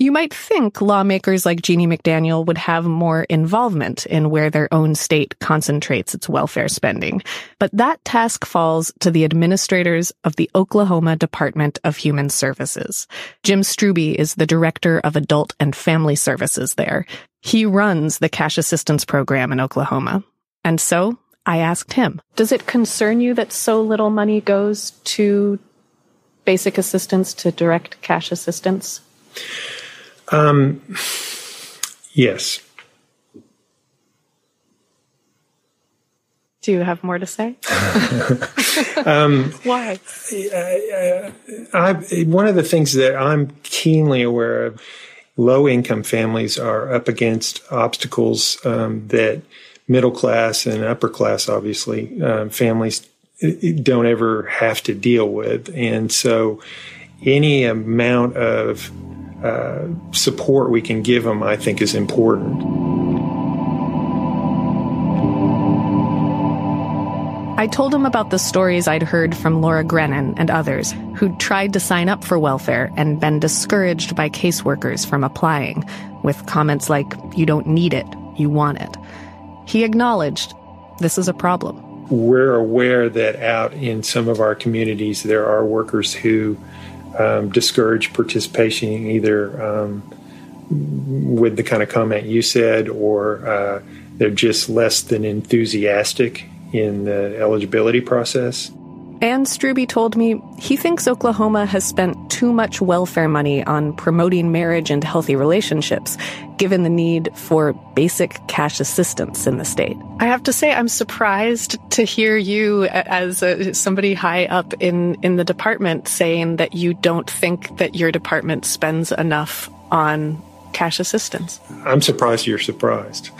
You might think lawmakers like Jeannie McDaniel would have more involvement in where their own state concentrates its welfare spending, but that task falls to the administrators of the Oklahoma Department of Human Services. Jim Strube is the director of adult and family services there. He runs the cash assistance program in Oklahoma. And so I asked him, Does it concern you that so little money goes to basic assistance, to direct cash assistance? Um, yes. Do you have more to say? um, Why? I, I, one of the things that I'm keenly aware of low income families are up against obstacles um, that middle class and upper class, obviously, um, families don't ever have to deal with. And so any amount of uh, support we can give them, I think, is important. I told him about the stories I'd heard from Laura Grennan and others who'd tried to sign up for welfare and been discouraged by caseworkers from applying, with comments like, You don't need it, you want it. He acknowledged this is a problem. We're aware that out in some of our communities, there are workers who um, discourage participation either um, with the kind of comment you said or uh, they're just less than enthusiastic in the eligibility process. And Strube told me he thinks Oklahoma has spent too much welfare money on promoting marriage and healthy relationships, given the need for basic cash assistance in the state. I have to say, I'm surprised to hear you, as a, somebody high up in, in the department, saying that you don't think that your department spends enough on cash assistance. I'm surprised you're surprised.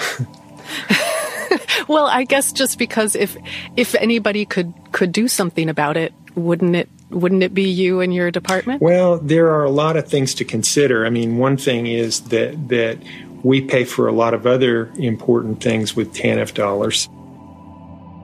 well, I guess just because if if anybody could could do something about it, wouldn't it wouldn't it be you and your department? Well, there are a lot of things to consider. I mean, one thing is that that we pay for a lot of other important things with TANF dollars.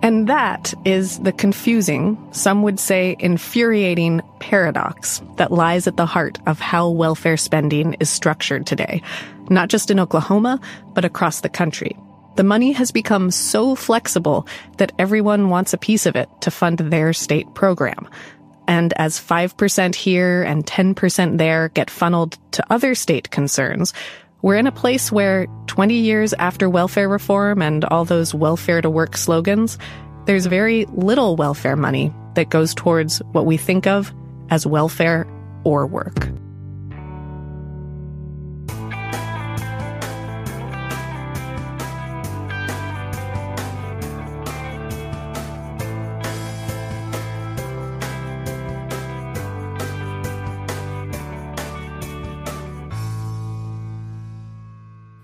And that is the confusing, some would say infuriating paradox that lies at the heart of how welfare spending is structured today, not just in Oklahoma, but across the country. The money has become so flexible that everyone wants a piece of it to fund their state program. And as 5% here and 10% there get funneled to other state concerns, we're in a place where 20 years after welfare reform and all those welfare to work slogans, there's very little welfare money that goes towards what we think of as welfare or work.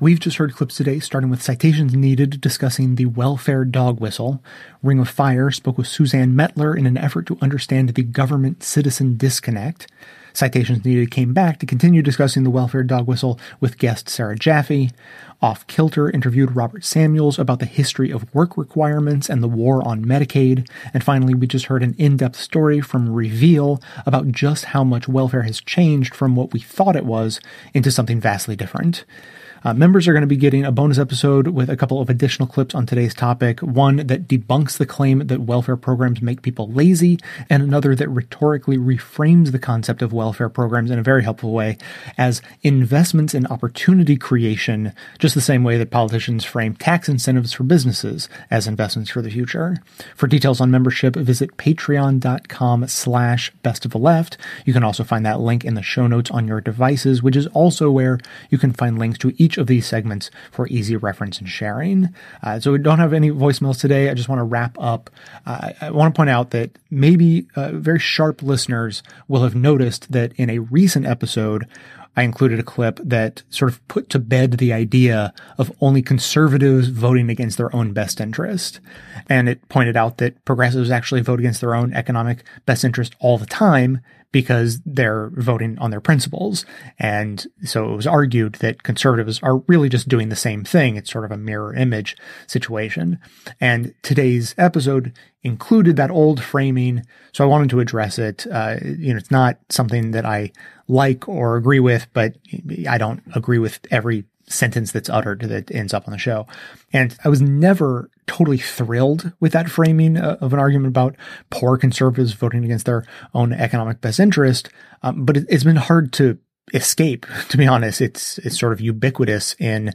We've just heard clips today, starting with citations needed discussing the welfare dog whistle. Ring of Fire spoke with Suzanne Mettler in an effort to understand the government citizen disconnect. Citations Needed came back to continue discussing the welfare dog whistle with guest Sarah Jaffe. Off Kilter interviewed Robert Samuels about the history of work requirements and the war on Medicaid. And finally, we just heard an in depth story from Reveal about just how much welfare has changed from what we thought it was into something vastly different. Uh, members are going to be getting a bonus episode with a couple of additional clips on today's topic. One that debunks the claim that welfare programs make people lazy, and another that rhetorically reframes the concept of welfare programs in a very helpful way as investments in opportunity creation, just the same way that politicians frame tax incentives for businesses as investments for the future. For details on membership, visit patreon.com slash best of the left. You can also find that link in the show notes on your devices, which is also where you can find links to each each of these segments for easy reference and sharing. Uh, so we don't have any voicemails today. I just want to wrap up. Uh, I want to point out that maybe uh, very sharp listeners will have noticed that in a recent episode, I included a clip that sort of put to bed the idea of only conservatives voting against their own best interest. And it pointed out that progressives actually vote against their own economic best interest all the time because they're voting on their principles. And so it was argued that conservatives are really just doing the same thing. It's sort of a mirror image situation. And today's episode included that old framing. So I wanted to address it. Uh, you know, it's not something that I like or agree with, but I don't agree with every sentence that's uttered that ends up on the show. And I was never totally thrilled with that framing uh, of an argument about poor conservatives voting against their own economic best interest. Um, but it, it's been hard to escape, to be honest. It's, it's sort of ubiquitous in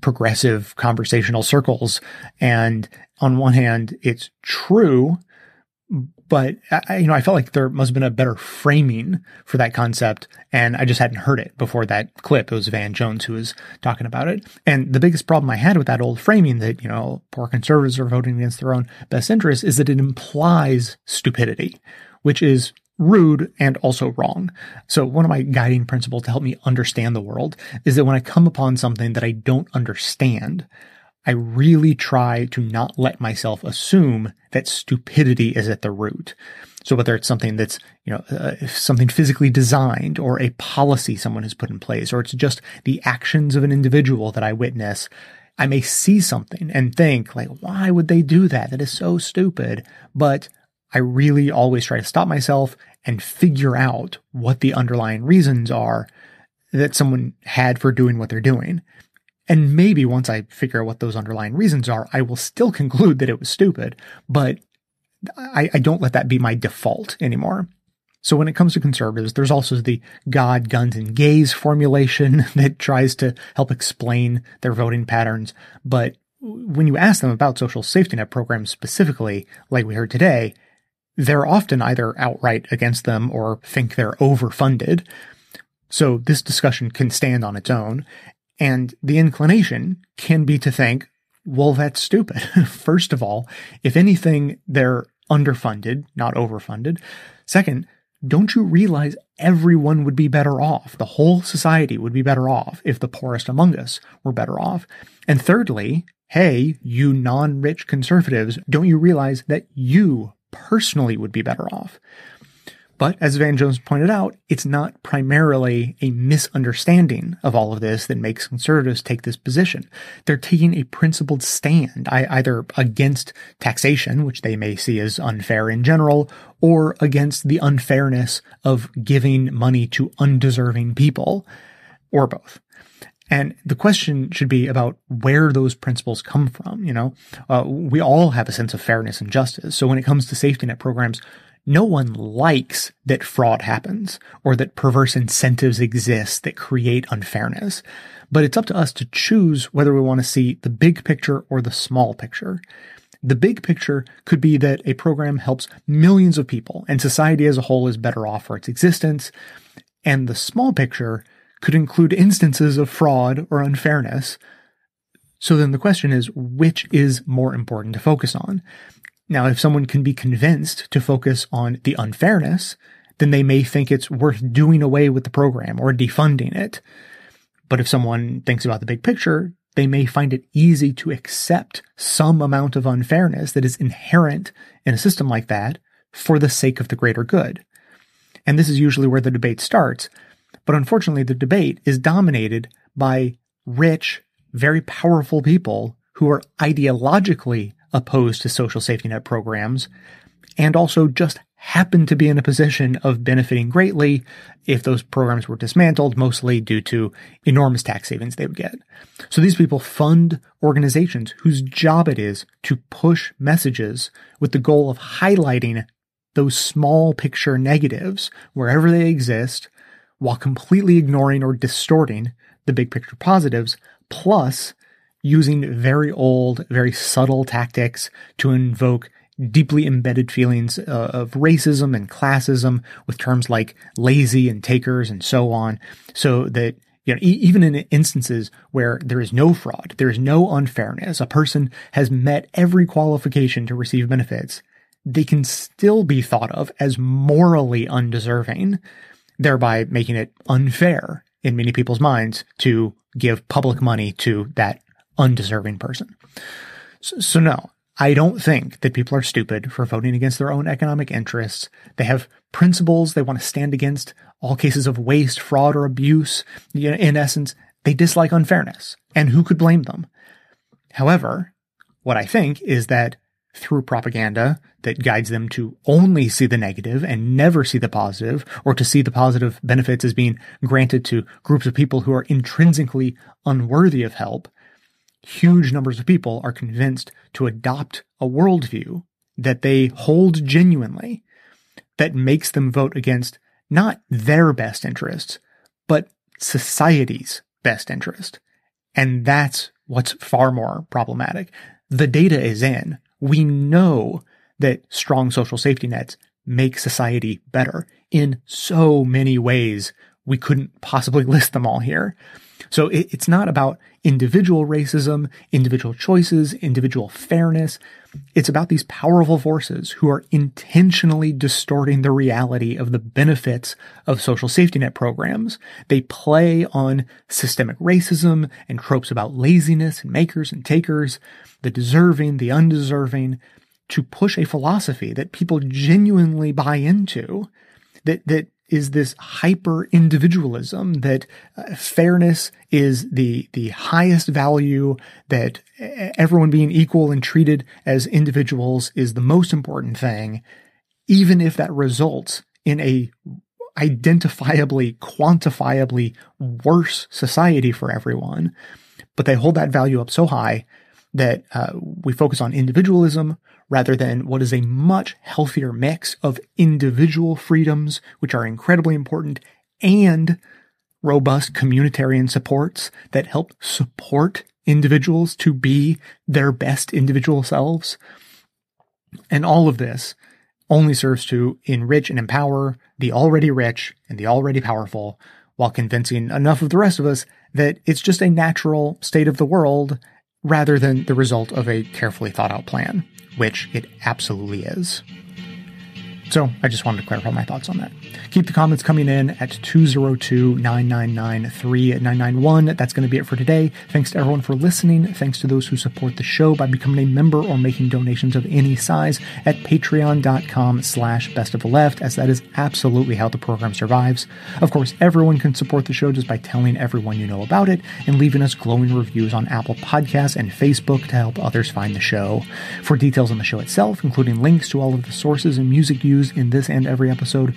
progressive conversational circles. And on one hand, it's true but I, you know, I felt like there must have been a better framing for that concept, and I just hadn't heard it before that clip. It was Van Jones who was talking about it, and the biggest problem I had with that old framing that you know poor conservatives are voting against their own best interests is that it implies stupidity, which is rude and also wrong. So one of my guiding principles to help me understand the world is that when I come upon something that I don't understand, I really try to not let myself assume that stupidity is at the root. So whether it's something that's, you know, uh, something physically designed or a policy someone has put in place, or it's just the actions of an individual that I witness, I may see something and think like, why would they do that? That is so stupid. But I really always try to stop myself and figure out what the underlying reasons are that someone had for doing what they're doing. And maybe once I figure out what those underlying reasons are, I will still conclude that it was stupid, but I, I don't let that be my default anymore. So when it comes to conservatives, there's also the God, guns, and gays formulation that tries to help explain their voting patterns. But when you ask them about social safety net programs specifically, like we heard today, they're often either outright against them or think they're overfunded. So this discussion can stand on its own. And the inclination can be to think, well, that's stupid. First of all, if anything, they're underfunded, not overfunded. Second, don't you realize everyone would be better off? The whole society would be better off if the poorest among us were better off. And thirdly, hey, you non-rich conservatives, don't you realize that you personally would be better off? But as Van Jones pointed out, it's not primarily a misunderstanding of all of this that makes conservatives take this position. They're taking a principled stand, either against taxation, which they may see as unfair in general, or against the unfairness of giving money to undeserving people, or both. And the question should be about where those principles come from. You know, uh, we all have a sense of fairness and justice. So when it comes to safety net programs, no one likes that fraud happens or that perverse incentives exist that create unfairness. But it's up to us to choose whether we want to see the big picture or the small picture. The big picture could be that a program helps millions of people and society as a whole is better off for its existence. And the small picture could include instances of fraud or unfairness. So then the question is, which is more important to focus on? Now, if someone can be convinced to focus on the unfairness, then they may think it's worth doing away with the program or defunding it. But if someone thinks about the big picture, they may find it easy to accept some amount of unfairness that is inherent in a system like that for the sake of the greater good. And this is usually where the debate starts. But unfortunately, the debate is dominated by rich, very powerful people who are ideologically opposed to social safety net programs and also just happen to be in a position of benefiting greatly if those programs were dismantled, mostly due to enormous tax savings they would get. So these people fund organizations whose job it is to push messages with the goal of highlighting those small picture negatives wherever they exist while completely ignoring or distorting the big picture positives, plus using very old, very subtle tactics to invoke deeply embedded feelings uh, of racism and classism with terms like lazy and takers and so on, so that you know, e- even in instances where there is no fraud, there is no unfairness, a person has met every qualification to receive benefits, they can still be thought of as morally undeserving, thereby making it unfair in many people's minds to give public money to that undeserving person. So, so no, I don't think that people are stupid for voting against their own economic interests. They have principles they want to stand against all cases of waste, fraud, or abuse. In essence, they dislike unfairness. And who could blame them? However, what I think is that through propaganda that guides them to only see the negative and never see the positive, or to see the positive benefits as being granted to groups of people who are intrinsically unworthy of help, huge numbers of people are convinced to adopt a worldview that they hold genuinely that makes them vote against not their best interests, but society's best interest. And that's what's far more problematic. The data is in. We know that strong social safety nets make society better in so many ways. We couldn't possibly list them all here. So it, it's not about individual racism, individual choices, individual fairness. It's about these powerful forces who are intentionally distorting the reality of the benefits of social safety net programs. They play on systemic racism and tropes about laziness and makers and takers, the deserving, the undeserving, to push a philosophy that people genuinely buy into that, that is this hyper individualism that uh, fairness is the the highest value that everyone being equal and treated as individuals is the most important thing even if that results in a identifiably quantifiably worse society for everyone. But they hold that value up so high that uh, we focus on individualism rather than what is a much healthier mix of individual freedoms, which are incredibly important, and robust communitarian supports that help support individuals to be their best individual selves. And all of this only serves to enrich and empower the already rich and the already powerful while convincing enough of the rest of us that it's just a natural state of the world rather than the result of a carefully thought out plan, which it absolutely is. So I just wanted to clarify my thoughts on that. Keep the comments coming in at 202-999-3991. That's going to be it for today. Thanks to everyone for listening. Thanks to those who support the show by becoming a member or making donations of any size at patreon.com slash best of the left, as that is absolutely how the program survives. Of course, everyone can support the show just by telling everyone you know about it and leaving us glowing reviews on Apple Podcasts and Facebook to help others find the show. For details on the show itself, including links to all of the sources and music used in this and every episode,